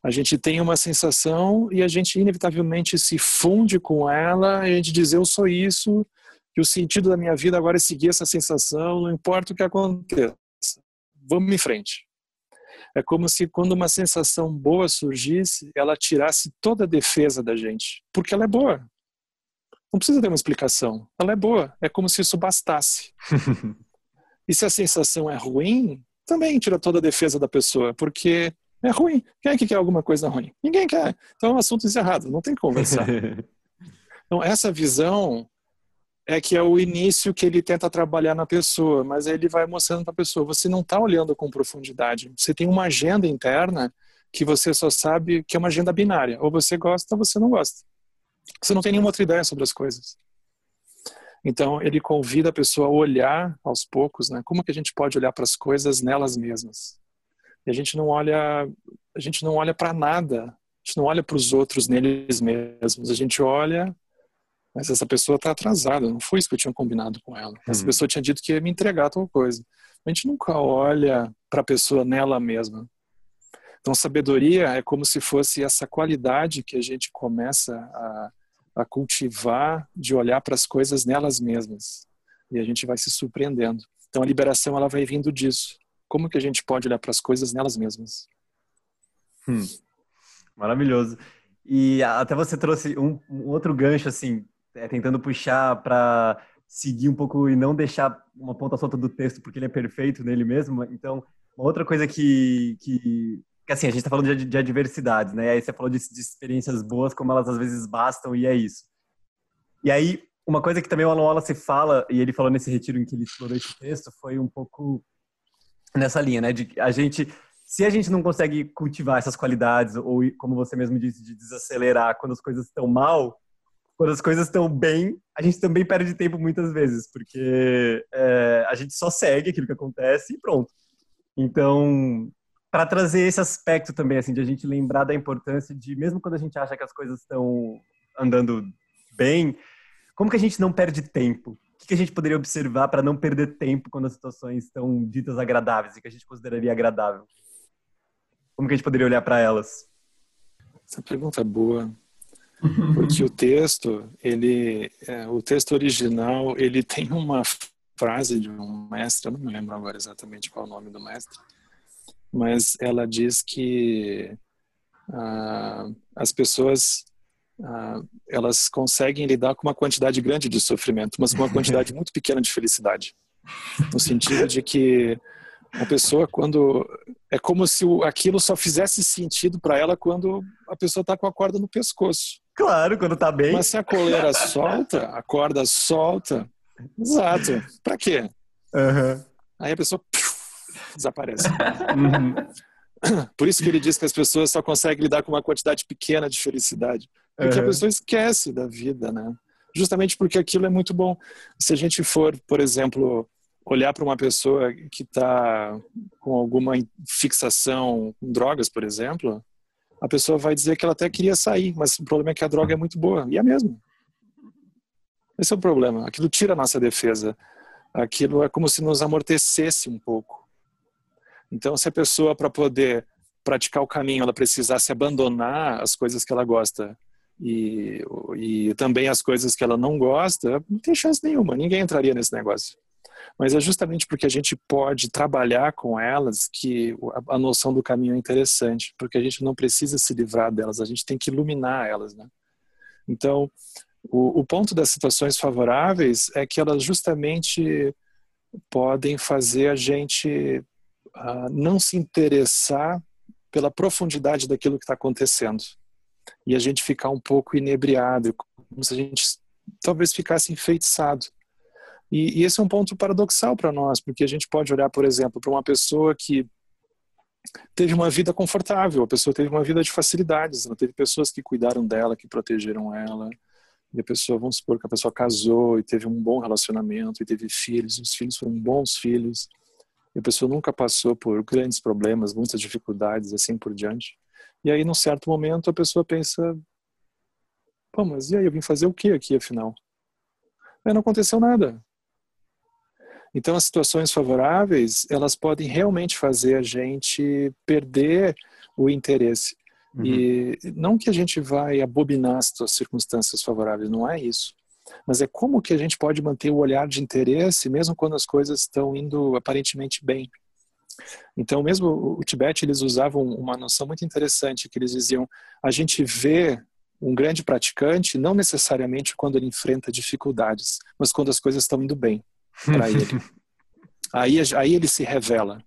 A gente tem uma sensação e a gente inevitavelmente se funde com ela e a gente diz: eu sou isso, que o sentido da minha vida agora é seguir essa sensação, não importa o que aconteça. Vamos em frente. É como se quando uma sensação boa surgisse, ela tirasse toda a defesa da gente, porque ela é boa. Não precisa ter uma explicação. Ela é boa. É como se isso bastasse. e se a sensação é ruim, também tira toda a defesa da pessoa, porque é ruim. Quem é que quer alguma coisa ruim? Ninguém quer. Então é um assunto encerrado, não tem que conversar. então essa visão é que é o início que ele tenta trabalhar na pessoa, mas aí ele vai mostrando para a pessoa, você não está olhando com profundidade. Você tem uma agenda interna que você só sabe que é uma agenda binária. Ou você gosta ou você não gosta. Você não tem nenhuma outra ideia sobre as coisas. Então ele convida a pessoa a olhar aos poucos, né? Como que a gente pode olhar para as coisas nelas mesmas? E a gente não olha, a gente não olha para nada. A gente não olha para os outros neles mesmos. A gente olha, mas essa pessoa está atrasada. Não foi isso que eu tinha combinado com ela. Essa uhum. pessoa tinha dito que ia me entregar tal coisa. A gente nunca olha para a pessoa nela mesma. Então, sabedoria é como se fosse essa qualidade que a gente começa a, a cultivar de olhar para as coisas nelas mesmas. E a gente vai se surpreendendo. Então, a liberação ela vai vindo disso como que a gente pode olhar para as coisas nelas mesmas. Hum, maravilhoso. E até você trouxe um, um outro gancho, assim, é, tentando puxar para seguir um pouco e não deixar uma ponta solta do texto, porque ele é perfeito nele mesmo. Então, uma outra coisa que, que, que assim, a gente está falando de, de adversidades, né? E aí você falou de, de, experiências boas, como elas às vezes bastam, e é isso. E aí, uma coisa que também o Alan Wallace fala, e ele falou nesse retiro em que ele explorou esse texto, foi um pouco nessa linha, né? De a gente, se a gente não consegue cultivar essas qualidades, ou como você mesmo disse, de desacelerar quando as coisas estão mal, quando as coisas estão bem, a gente também perde tempo muitas vezes, porque é, a gente só segue aquilo que acontece e pronto. Então, para trazer esse aspecto também, assim, de a gente lembrar da importância de, mesmo quando a gente acha que as coisas estão andando bem, como que a gente não perde tempo? o que a gente poderia observar para não perder tempo quando as situações estão ditas agradáveis e que a gente consideraria agradável? Como que a gente poderia olhar para elas? Essa pergunta é boa, porque o texto, ele, é, o texto original, ele tem uma frase de um mestre, eu não me lembro agora exatamente qual é o nome do mestre, mas ela diz que ah, as pessoas ah, elas conseguem lidar com uma quantidade grande de sofrimento, mas com uma quantidade muito pequena de felicidade. No sentido de que a pessoa quando é como se aquilo só fizesse sentido para ela quando a pessoa está com a corda no pescoço. Claro, quando está bem. Mas se a coleira solta, a corda solta, exato. Para quê? Uhum. Aí a pessoa desaparece. Uhum. Por isso que ele diz que as pessoas só conseguem lidar com uma quantidade pequena de felicidade. Porque uhum. a pessoa esquece da vida, né? Justamente porque aquilo é muito bom. Se a gente for, por exemplo, olhar para uma pessoa que está com alguma fixação com drogas, por exemplo, a pessoa vai dizer que ela até queria sair, mas o problema é que a droga é muito boa. E é mesmo. Esse é o problema. Aquilo tira a nossa defesa. Aquilo é como se nos amortecesse um pouco. Então, se a pessoa, para poder praticar o caminho, ela precisasse abandonar as coisas que ela gosta e, e também as coisas que ela não gosta, não tem chance nenhuma. Ninguém entraria nesse negócio. Mas é justamente porque a gente pode trabalhar com elas que a noção do caminho é interessante, porque a gente não precisa se livrar delas, a gente tem que iluminar elas, né? Então, o, o ponto das situações favoráveis é que elas justamente podem fazer a gente uh, não se interessar pela profundidade daquilo que está acontecendo e a gente ficar um pouco inebriado, como se a gente talvez ficasse enfeitiçado. E, e esse é um ponto paradoxal para nós, porque a gente pode olhar, por exemplo, para uma pessoa que teve uma vida confortável, a pessoa teve uma vida de facilidades, ela teve pessoas que cuidaram dela, que protegeram ela, e a pessoa, vamos supor que a pessoa casou e teve um bom relacionamento e teve filhos, os filhos foram bons filhos, e a pessoa nunca passou por grandes problemas, muitas dificuldades, assim por diante. E aí, num certo momento, a pessoa pensa: Pô, mas e aí, eu vim fazer o que aqui afinal? Mas não aconteceu nada. Então, as situações favoráveis, elas podem realmente fazer a gente perder o interesse. Uhum. E não que a gente vai abominar as circunstâncias favoráveis, não é isso. Mas é como que a gente pode manter o olhar de interesse mesmo quando as coisas estão indo aparentemente bem. Então, mesmo o Tibete, eles usavam uma noção muito interessante, que eles diziam, a gente vê um grande praticante não necessariamente quando ele enfrenta dificuldades, mas quando as coisas estão indo bem para ele. Aí, aí ele se revela.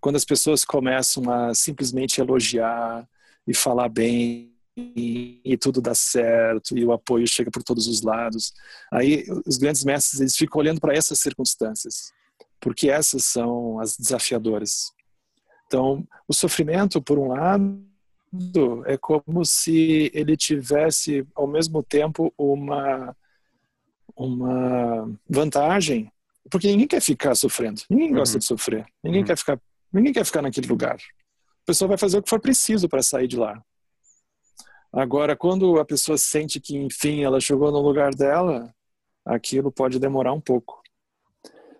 Quando as pessoas começam a simplesmente elogiar e falar bem e, tudo dá certo e o apoio chega por todos os lados, aí os grandes mestres eles ficam olhando para essas circunstâncias, porque essas são as desafiadoras. Então, o sofrimento, por um lado, é como se ele tivesse ao mesmo tempo uma uma vantagem, porque ninguém quer ficar sofrendo, ninguém gosta uhum. de sofrer, ninguém uhum. quer ficar, ninguém quer ficar naquele lugar. A pessoa vai fazer o que for preciso para sair de lá. Agora, quando a pessoa sente que, enfim, ela chegou no lugar dela, aquilo pode demorar um pouco.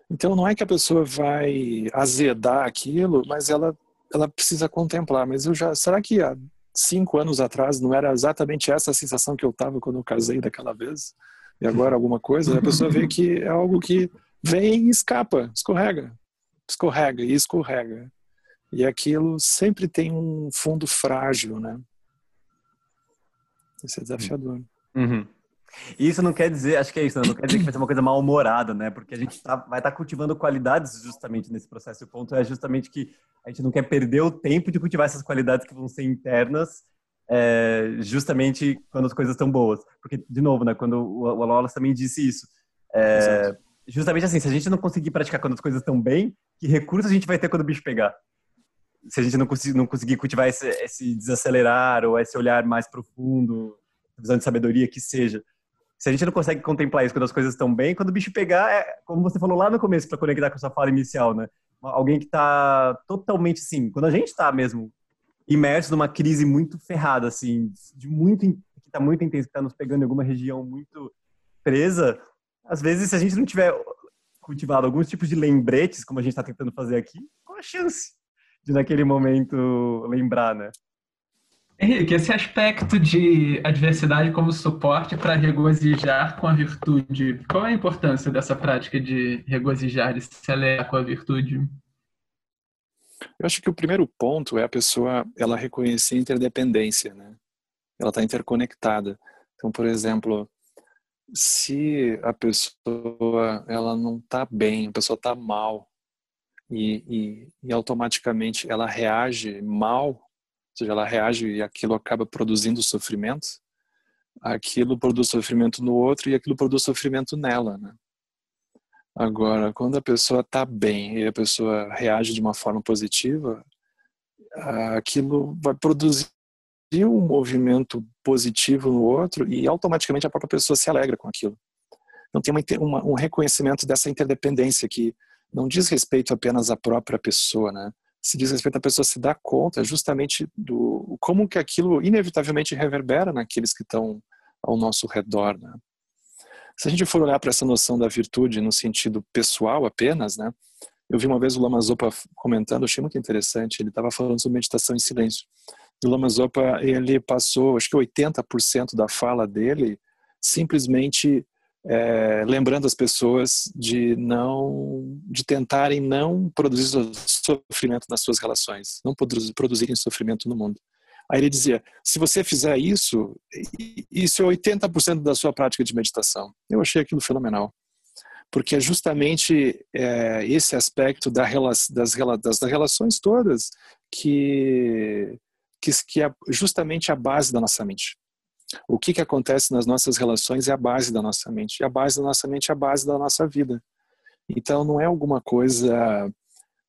Então, não é que a pessoa vai azedar aquilo, mas ela, ela precisa contemplar. Mas eu já, será que há cinco anos atrás não era exatamente essa a sensação que eu estava quando eu casei daquela vez? e agora alguma coisa, a pessoa vê que é algo que vem e escapa, escorrega, escorrega e escorrega. E aquilo sempre tem um fundo frágil, né? Isso é desafiador. Uhum. Isso não quer dizer, acho que é isso, né? não quer dizer que vai ser uma coisa mal-humorada, né? Porque a gente tá, vai estar tá cultivando qualidades justamente nesse processo. O ponto é justamente que a gente não quer perder o tempo de cultivar essas qualidades que vão ser internas é, justamente quando as coisas estão boas. Porque, de novo, né, quando o, o Wallace também disse isso, é, justamente assim, se a gente não conseguir praticar quando as coisas estão bem, que recursos a gente vai ter quando o bicho pegar? Se a gente não conseguir, não conseguir cultivar esse, esse desacelerar ou esse olhar mais profundo, visão de sabedoria que seja, se a gente não consegue contemplar isso quando as coisas estão bem, quando o bicho pegar, é, como você falou lá no começo, para conectar com a sua fala inicial, né? Alguém que está totalmente assim, quando a gente está mesmo imerso numa crise muito ferrada, assim, de muito que está muito intenso, que está nos pegando em alguma região muito presa. Às vezes, se a gente não tiver cultivado alguns tipos de lembretes, como a gente está tentando fazer aqui, qual a chance de naquele momento lembrar, né? Henrique, esse aspecto de adversidade como suporte para regozijar com a virtude, qual é a importância dessa prática de regozijar, de se alegrar com a virtude? Eu acho que o primeiro ponto é a pessoa ela reconhecer a interdependência, né? Ela está interconectada. Então, por exemplo, se a pessoa ela não está bem, a pessoa está mal e, e, e, automaticamente ela reage mal, ou seja, ela reage e aquilo acaba produzindo sofrimento, aquilo produz sofrimento no outro e aquilo produz sofrimento nela, né? Agora, quando a pessoa está bem e a pessoa reage de uma forma positiva, aquilo vai produzir um movimento positivo no outro e automaticamente a própria pessoa se alegra com aquilo. Então tem uma, um reconhecimento dessa interdependência que não diz respeito apenas à própria pessoa, né? Se diz respeito à pessoa se dar conta justamente do como que aquilo inevitavelmente reverbera naqueles que estão ao nosso redor, né? Se a gente for olhar para essa noção da virtude no sentido pessoal apenas, né? Eu vi uma vez o Lama Zopa comentando, achei muito interessante. Ele estava falando sobre meditação em silêncio. E o Lama Zopa ele passou, acho que 80% da fala dele simplesmente é, lembrando as pessoas de não, de tentarem não produzir sofrimento nas suas relações, não produzirem sofrimento no mundo. Aí ele dizia: se você fizer isso, isso é 80% da sua prática de meditação. Eu achei aquilo fenomenal, porque é justamente é, esse aspecto da, das, das relações todas que, que, que é justamente a base da nossa mente. O que, que acontece nas nossas relações é a base da nossa mente. E a base da nossa mente é a base da nossa vida. Então não é alguma coisa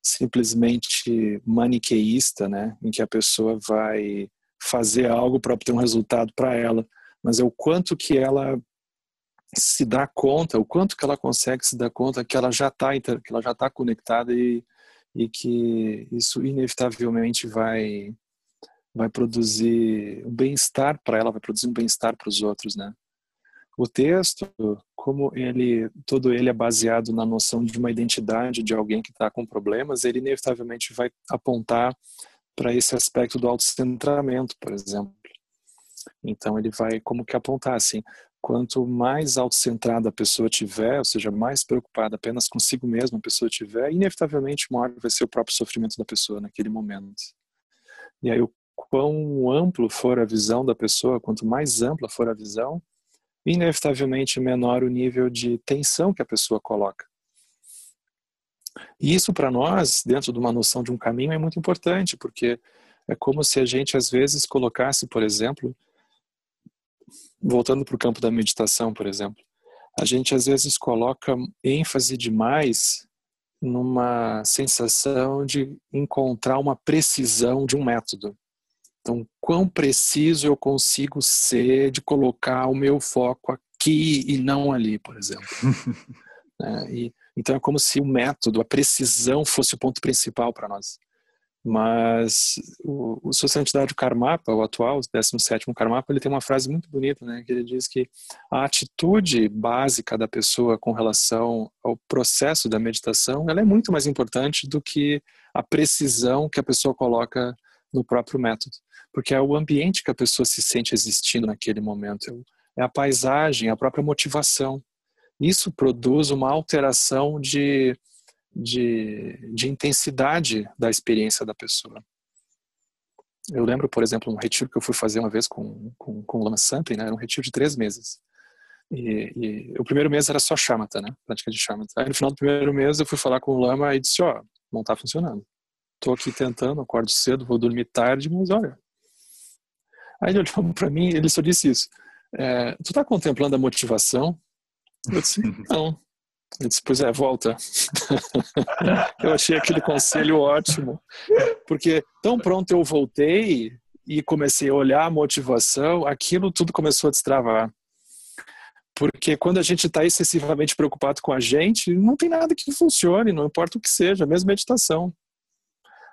simplesmente maniqueísta, né, em que a pessoa vai fazer algo para obter um resultado para ela, mas é o quanto que ela se dá conta, o quanto que ela consegue se dar conta que ela já está que ela já está conectada e, e que isso inevitavelmente vai vai produzir um bem-estar para ela, vai produzir um bem-estar para os outros, né? O texto, como ele todo ele é baseado na noção de uma identidade de alguém que está com problemas, ele inevitavelmente vai apontar para esse aspecto do autocentramento, por exemplo. Então ele vai como que apontar assim, quanto mais autocentrada a pessoa tiver, ou seja, mais preocupada apenas consigo mesma a pessoa tiver, inevitavelmente maior vai ser o próprio sofrimento da pessoa naquele momento. E aí o quão amplo for a visão da pessoa, quanto mais ampla for a visão, inevitavelmente menor o nível de tensão que a pessoa coloca. E isso para nós, dentro de uma noção de um caminho, é muito importante, porque é como se a gente às vezes colocasse, por exemplo, voltando para o campo da meditação, por exemplo, a gente às vezes coloca ênfase demais numa sensação de encontrar uma precisão de um método. Então, quão preciso eu consigo ser de colocar o meu foco aqui e não ali, por exemplo. é, e, então, é como se o método, a precisão fosse o ponto principal para nós. Mas o, o Sua Santidade Karmapa, o atual, o 17º Karmapa, ele tem uma frase muito bonita, né? Que ele diz que a atitude básica da pessoa com relação ao processo da meditação, ela é muito mais importante do que a precisão que a pessoa coloca no próprio método porque é o ambiente que a pessoa se sente existindo naquele momento, é a paisagem, a própria motivação. Isso produz uma alteração de, de, de intensidade da experiência da pessoa. Eu lembro, por exemplo, um retiro que eu fui fazer uma vez com, com, com o Lama Sampin, né? era um retiro de três meses. E, e, o primeiro mês era só chamata, né? Prática de chamata. Aí no final do primeiro mês eu fui falar com o Lama e disse, ó, oh, não está funcionando. Estou aqui tentando, acordo cedo, vou dormir tarde, mas olha, Aí ele olhou para mim ele só disse isso. É, tu está contemplando a motivação? Eu disse, não. Ele disse, pois é, volta. eu achei aquele conselho ótimo, porque tão pronto eu voltei e comecei a olhar a motivação, aquilo tudo começou a destravar. Porque quando a gente está excessivamente preocupado com a gente, não tem nada que funcione, não importa o que seja, mesmo meditação.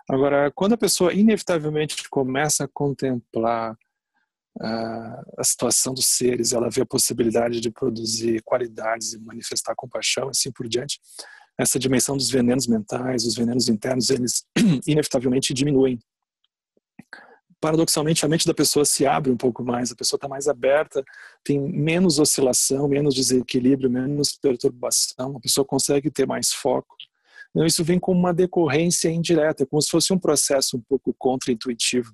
Agora, quando a pessoa inevitavelmente começa a contemplar a situação dos seres, ela vê a possibilidade de produzir qualidades e manifestar compaixão, assim por diante. Essa dimensão dos venenos mentais, os venenos internos, eles inevitavelmente diminuem. Paradoxalmente, a mente da pessoa se abre um pouco mais, a pessoa está mais aberta, tem menos oscilação, menos desequilíbrio, menos perturbação, a pessoa consegue ter mais foco. Então, isso vem como uma decorrência indireta, como se fosse um processo um pouco contra-intuitivo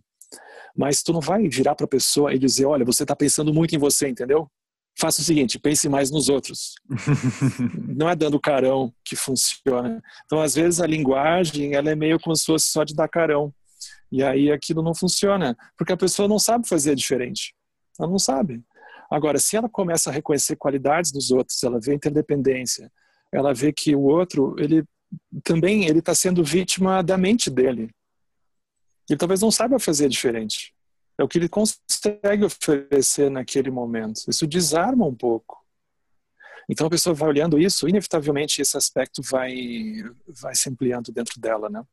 mas tu não vai virar para a pessoa e dizer, olha, você está pensando muito em você, entendeu? faça o seguinte, pense mais nos outros. não é dando carão que funciona. Então, às vezes, a linguagem ela é meio como se fosse só de dar carão. E aí aquilo não funciona, porque a pessoa não sabe fazer diferente. Ela não sabe. Agora, se ela começa a reconhecer qualidades dos outros, ela vê interdependência, ela vê que o outro, ele também ele está sendo vítima da mente dele. Ele talvez não saiba fazer diferente. É o que ele consegue oferecer naquele momento. Isso desarma um pouco. Então a pessoa vai olhando isso, inevitavelmente esse aspecto vai vai se ampliando dentro dela, né?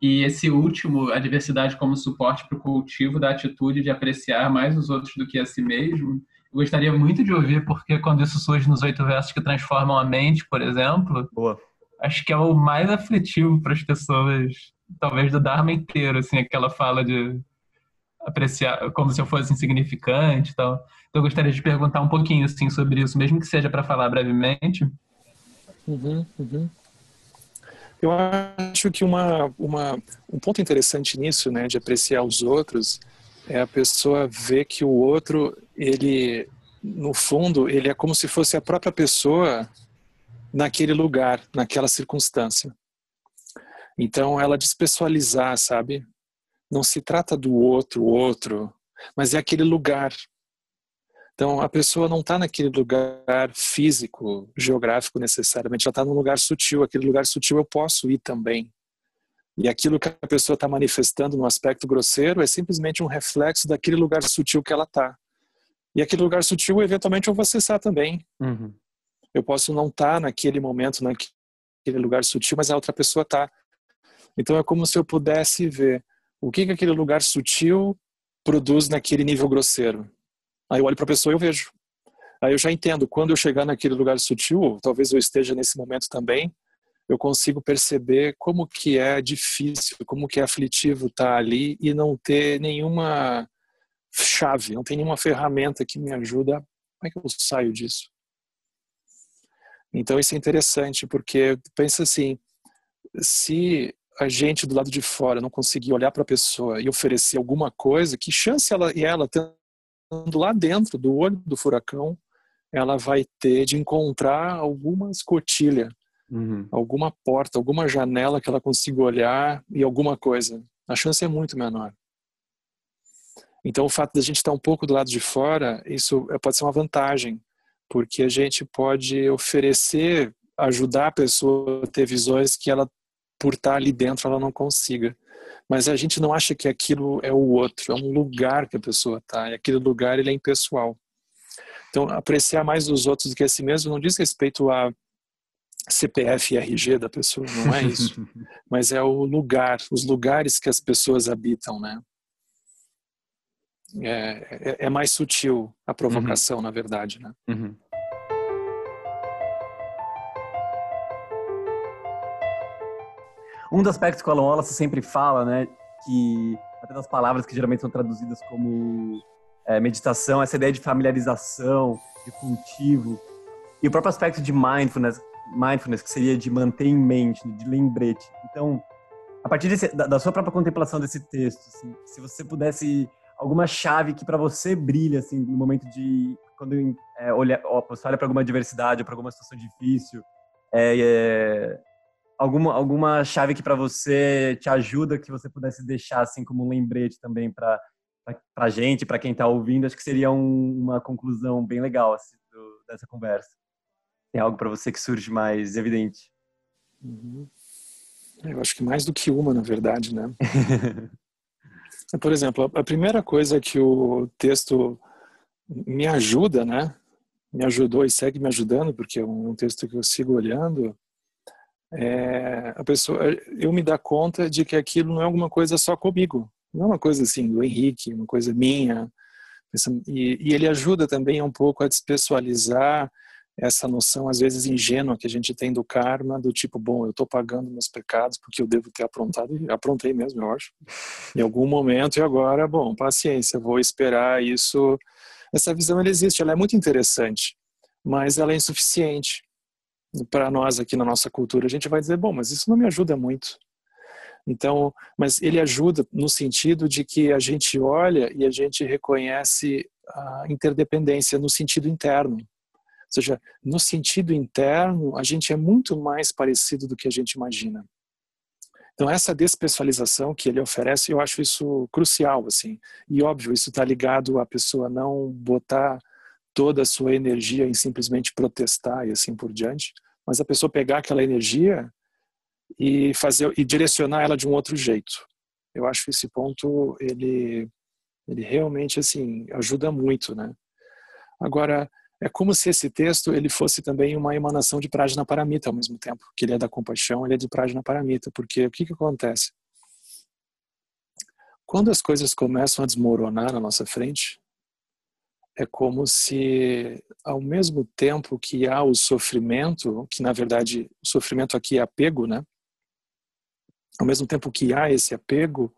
E esse último, a diversidade como suporte para o cultivo da atitude de apreciar mais os outros do que a si mesmo, eu gostaria muito de ouvir, porque quando isso surge nos oito versos que transformam a mente, por exemplo, Boa. Acho que é o mais aflitivo para as pessoas, talvez do Dharma inteiro, assim, aquela fala de apreciar como se eu fosse insignificante e tal. Então eu gostaria de perguntar um pouquinho assim sobre isso, mesmo que seja para falar brevemente. Uhum, uhum. Eu acho que uma, uma, um ponto interessante nisso, né, de apreciar os outros, é a pessoa ver que o outro, ele, no fundo, ele é como se fosse a própria pessoa naquele lugar, naquela circunstância. Então, ela despessoalizar, sabe? Não se trata do outro, outro, mas é aquele lugar. Então, a pessoa não está naquele lugar físico, geográfico necessariamente, ela está num lugar sutil. Aquele lugar sutil eu posso ir também. E aquilo que a pessoa está manifestando no aspecto grosseiro é simplesmente um reflexo daquele lugar sutil que ela está. E aquele lugar sutil, eventualmente, eu vou acessar também. Uhum. Eu posso não estar tá naquele momento, naquele lugar sutil, mas a outra pessoa está. Então, é como se eu pudesse ver o que, que aquele lugar sutil produz naquele nível grosseiro. Aí eu olho para a pessoa e eu vejo. Aí eu já entendo, quando eu chegar naquele lugar sutil, talvez eu esteja nesse momento também, eu consigo perceber como que é difícil, como que é aflitivo estar tá ali e não ter nenhuma chave, não tem nenhuma ferramenta que me ajuda. Como é que eu saio disso? Então isso é interessante, porque pensa assim, se a gente do lado de fora não conseguir olhar para a pessoa e oferecer alguma coisa, que chance ela e ela estando lá dentro do olho do furacão, ela vai ter de encontrar alguma escotilha, uhum. alguma porta, alguma janela que ela consiga olhar e alguma coisa. A chance é muito menor. Então, o fato de a gente estar um pouco do lado de fora, isso pode ser uma vantagem, porque a gente pode oferecer, ajudar a pessoa a ter visões que ela, por estar ali dentro, ela não consiga mas a gente não acha que aquilo é o outro, é um lugar que a pessoa está, e aquele lugar ele é impessoal. Então, apreciar mais os outros do que a si mesmo não diz respeito a CPF e RG da pessoa, não é isso. mas é o lugar, os lugares que as pessoas habitam, né? É, é, é mais sutil a provocação, uhum. na verdade, né? Uhum. Um dos aspectos que o Alan Wallace sempre fala, né, que até das palavras que geralmente são traduzidas como é, meditação, essa ideia de familiarização, de cultivo, e o próprio aspecto de mindfulness, mindfulness que seria de manter em mente, de lembrete. Então, a partir desse, da, da, sua própria contemplação desse texto, assim, se você pudesse alguma chave que para você brilha assim no momento de quando é, olha, você olha para alguma diversidade ou para alguma situação difícil, é, é, alguma, alguma chave que para você te ajuda que você pudesse deixar assim como um lembrete também para para gente, para quem está ouvindo, acho que seria um, uma conclusão bem legal assim, do, dessa conversa. Tem algo para você que surge mais evidente? Uhum. Eu acho que mais do que uma, na verdade, né? Por exemplo, a primeira coisa que o texto me ajuda, né? Me ajudou e segue me ajudando, porque é um texto que eu sigo olhando, é, a pessoa, eu me dar conta de que aquilo não é alguma coisa só comigo, não é uma coisa assim do Henrique, uma coisa minha. E, e ele ajuda também um pouco a despessoalizar essa noção às vezes ingênua que a gente tem do karma, do tipo, bom, eu estou pagando meus pecados porque eu devo ter aprontado, e aprontei mesmo, eu acho, em algum momento, e agora, bom, paciência, vou esperar isso. Essa visão, ela existe, ela é muito interessante, mas ela é insuficiente para nós aqui na nossa cultura, a gente vai dizer, bom, mas isso não me ajuda muito. Então, mas ele ajuda no sentido de que a gente olha e a gente reconhece a interdependência no sentido interno. Ou seja, no sentido interno, a gente é muito mais parecido do que a gente imagina. Então essa despessoalização que ele oferece, eu acho isso crucial, assim. E óbvio, isso está ligado a pessoa não botar toda a sua energia em simplesmente protestar e assim por diante, mas a pessoa pegar aquela energia e fazer e direcionar ela de um outro jeito. Eu acho que esse ponto ele ele realmente assim ajuda muito, né? Agora é como se esse texto ele fosse também uma emanação de Prajna Paramita ao mesmo tempo, que ele é da compaixão, ele é de Prajna Paramita, porque o que que acontece? Quando as coisas começam a desmoronar na nossa frente, é como se, ao mesmo tempo que há o sofrimento, que na verdade o sofrimento aqui é apego, né? Ao mesmo tempo que há esse apego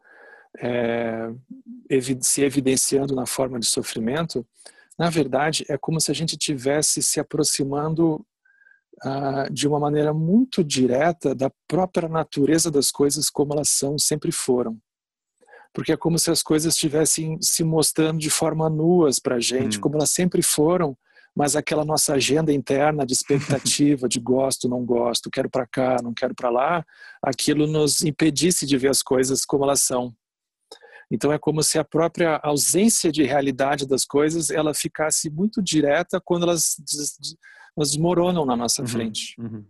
é, se evidenciando na forma de sofrimento, na verdade é como se a gente tivesse se aproximando ah, de uma maneira muito direta da própria natureza das coisas como elas são, sempre foram porque é como se as coisas estivessem se mostrando de forma nuas para a gente, hum. como elas sempre foram, mas aquela nossa agenda interna de expectativa, de gosto, não gosto, quero para cá, não quero para lá, aquilo nos impedisse de ver as coisas como elas são. Então é como se a própria ausência de realidade das coisas ela ficasse muito direta quando elas, elas desmoronam na nossa uhum, frente. Uhum.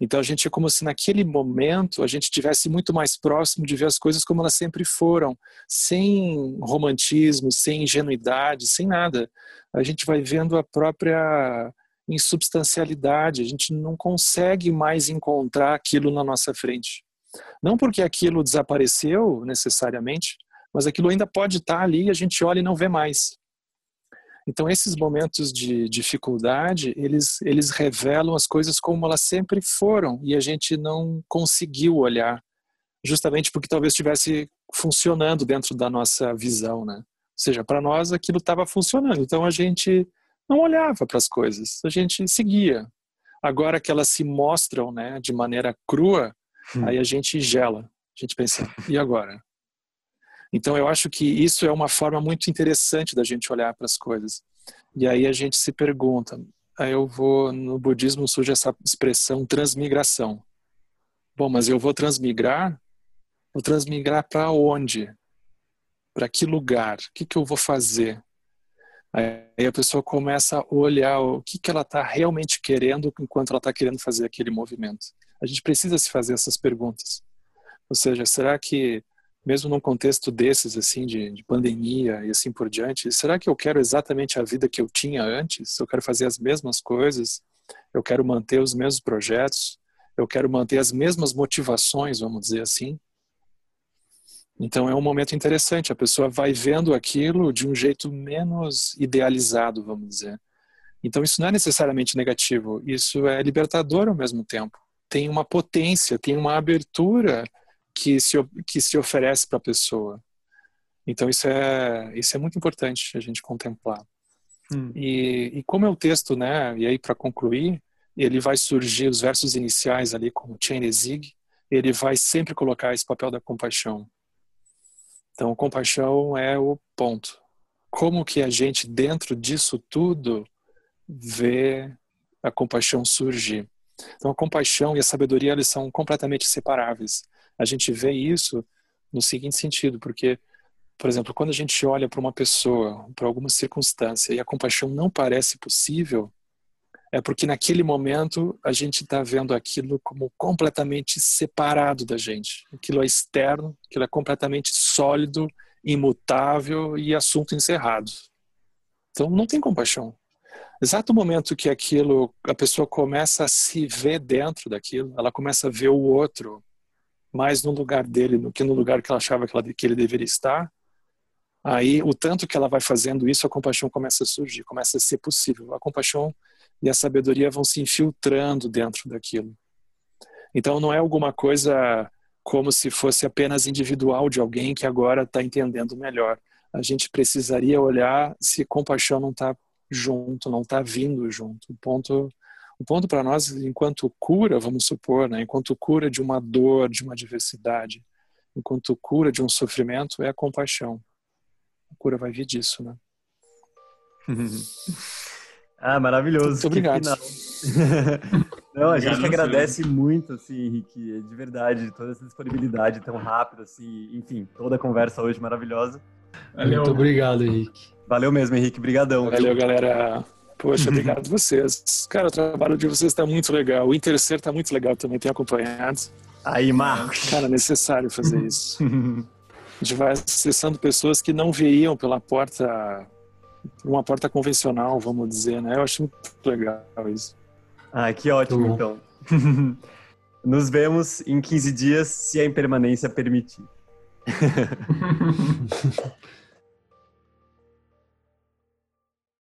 Então a gente é como se naquele momento a gente tivesse muito mais próximo de ver as coisas como elas sempre foram, sem romantismo, sem ingenuidade, sem nada. A gente vai vendo a própria insubstancialidade, a gente não consegue mais encontrar aquilo na nossa frente. Não porque aquilo desapareceu necessariamente, mas aquilo ainda pode estar ali e a gente olha e não vê mais. Então esses momentos de dificuldade, eles eles revelam as coisas como elas sempre foram e a gente não conseguiu olhar, justamente porque talvez estivesse funcionando dentro da nossa visão, né? Ou seja, para nós aquilo estava funcionando, então a gente não olhava para as coisas, a gente seguia. Agora que elas se mostram, né, de maneira crua, hum. aí a gente gela. A gente pensa, e agora? Então eu acho que isso é uma forma muito interessante da gente olhar para as coisas. E aí a gente se pergunta, aí eu vou no budismo surge essa expressão transmigração. Bom, mas eu vou transmigrar? Vou transmigrar para onde? Para que lugar? O que, que eu vou fazer? Aí a pessoa começa a olhar o que, que ela está realmente querendo enquanto ela está querendo fazer aquele movimento. A gente precisa se fazer essas perguntas. Ou seja, será que mesmo num contexto desses, assim, de, de, pandemia e assim por diante, será que eu quero exatamente a vida que eu tinha antes? Eu quero fazer as mesmas coisas? Eu quero manter os mesmos projetos? Eu quero manter as mesmas motivações, vamos dizer assim? Então é um momento interessante, a pessoa vai vendo aquilo de um jeito menos idealizado, vamos dizer. Então isso não é necessariamente negativo, isso é libertador ao mesmo tempo. Tem uma potência, tem uma abertura que se, que se oferece para a pessoa. Então isso é isso é muito importante a gente contemplar. Hum. E, e como é o texto, né? E aí para concluir, ele vai surgir os versos iniciais ali com o Zig, ele vai sempre colocar esse papel da compaixão. Então, compaixão é o ponto. Como que a gente dentro disso tudo vê a compaixão surgir? Então, a compaixão e a sabedoria eles são completamente separáveis a gente vê isso no seguinte sentido, porque, por exemplo, quando a gente olha para uma pessoa, para alguma circunstância e a compaixão não parece possível, é porque naquele momento a gente está vendo aquilo como completamente separado da gente. Aquilo é externo, aquilo é completamente sólido, imutável e assunto encerrado. Então não tem compaixão. Exato momento que aquilo, a pessoa começa a se ver dentro daquilo, ela começa a ver o outro mais no lugar dele do que no lugar que ela achava que, ela, que ele deveria estar, aí o tanto que ela vai fazendo isso, a compaixão começa a surgir, começa a ser possível. A compaixão e a sabedoria vão se infiltrando dentro daquilo. Então não é alguma coisa como se fosse apenas individual de alguém que agora está entendendo melhor. A gente precisaria olhar se compaixão não está junto, não está vindo junto. O ponto o ponto para nós, enquanto cura, vamos supor, né, enquanto cura de uma dor, de uma diversidade, enquanto cura de um sofrimento, é a compaixão. A cura vai vir disso, né? ah, maravilhoso. Muito obrigado. Não, a gente agradece muito, assim, Henrique, de verdade, toda essa disponibilidade tão rápida, assim, enfim, toda a conversa hoje maravilhosa. Valeu. Muito obrigado, Henrique. Valeu mesmo, Henrique, brigadão. Valeu, galera. Poxa, obrigado a vocês. Cara, o trabalho de vocês está muito legal. O Intercer está muito legal também, tenho acompanhado. Aí, Marcos. Cara, é necessário fazer isso. a gente vai acessando pessoas que não veiam pela porta, uma porta convencional, vamos dizer, né? Eu acho muito legal isso. Ah, que ótimo, então. Nos vemos em 15 dias, se a impermanência permitir.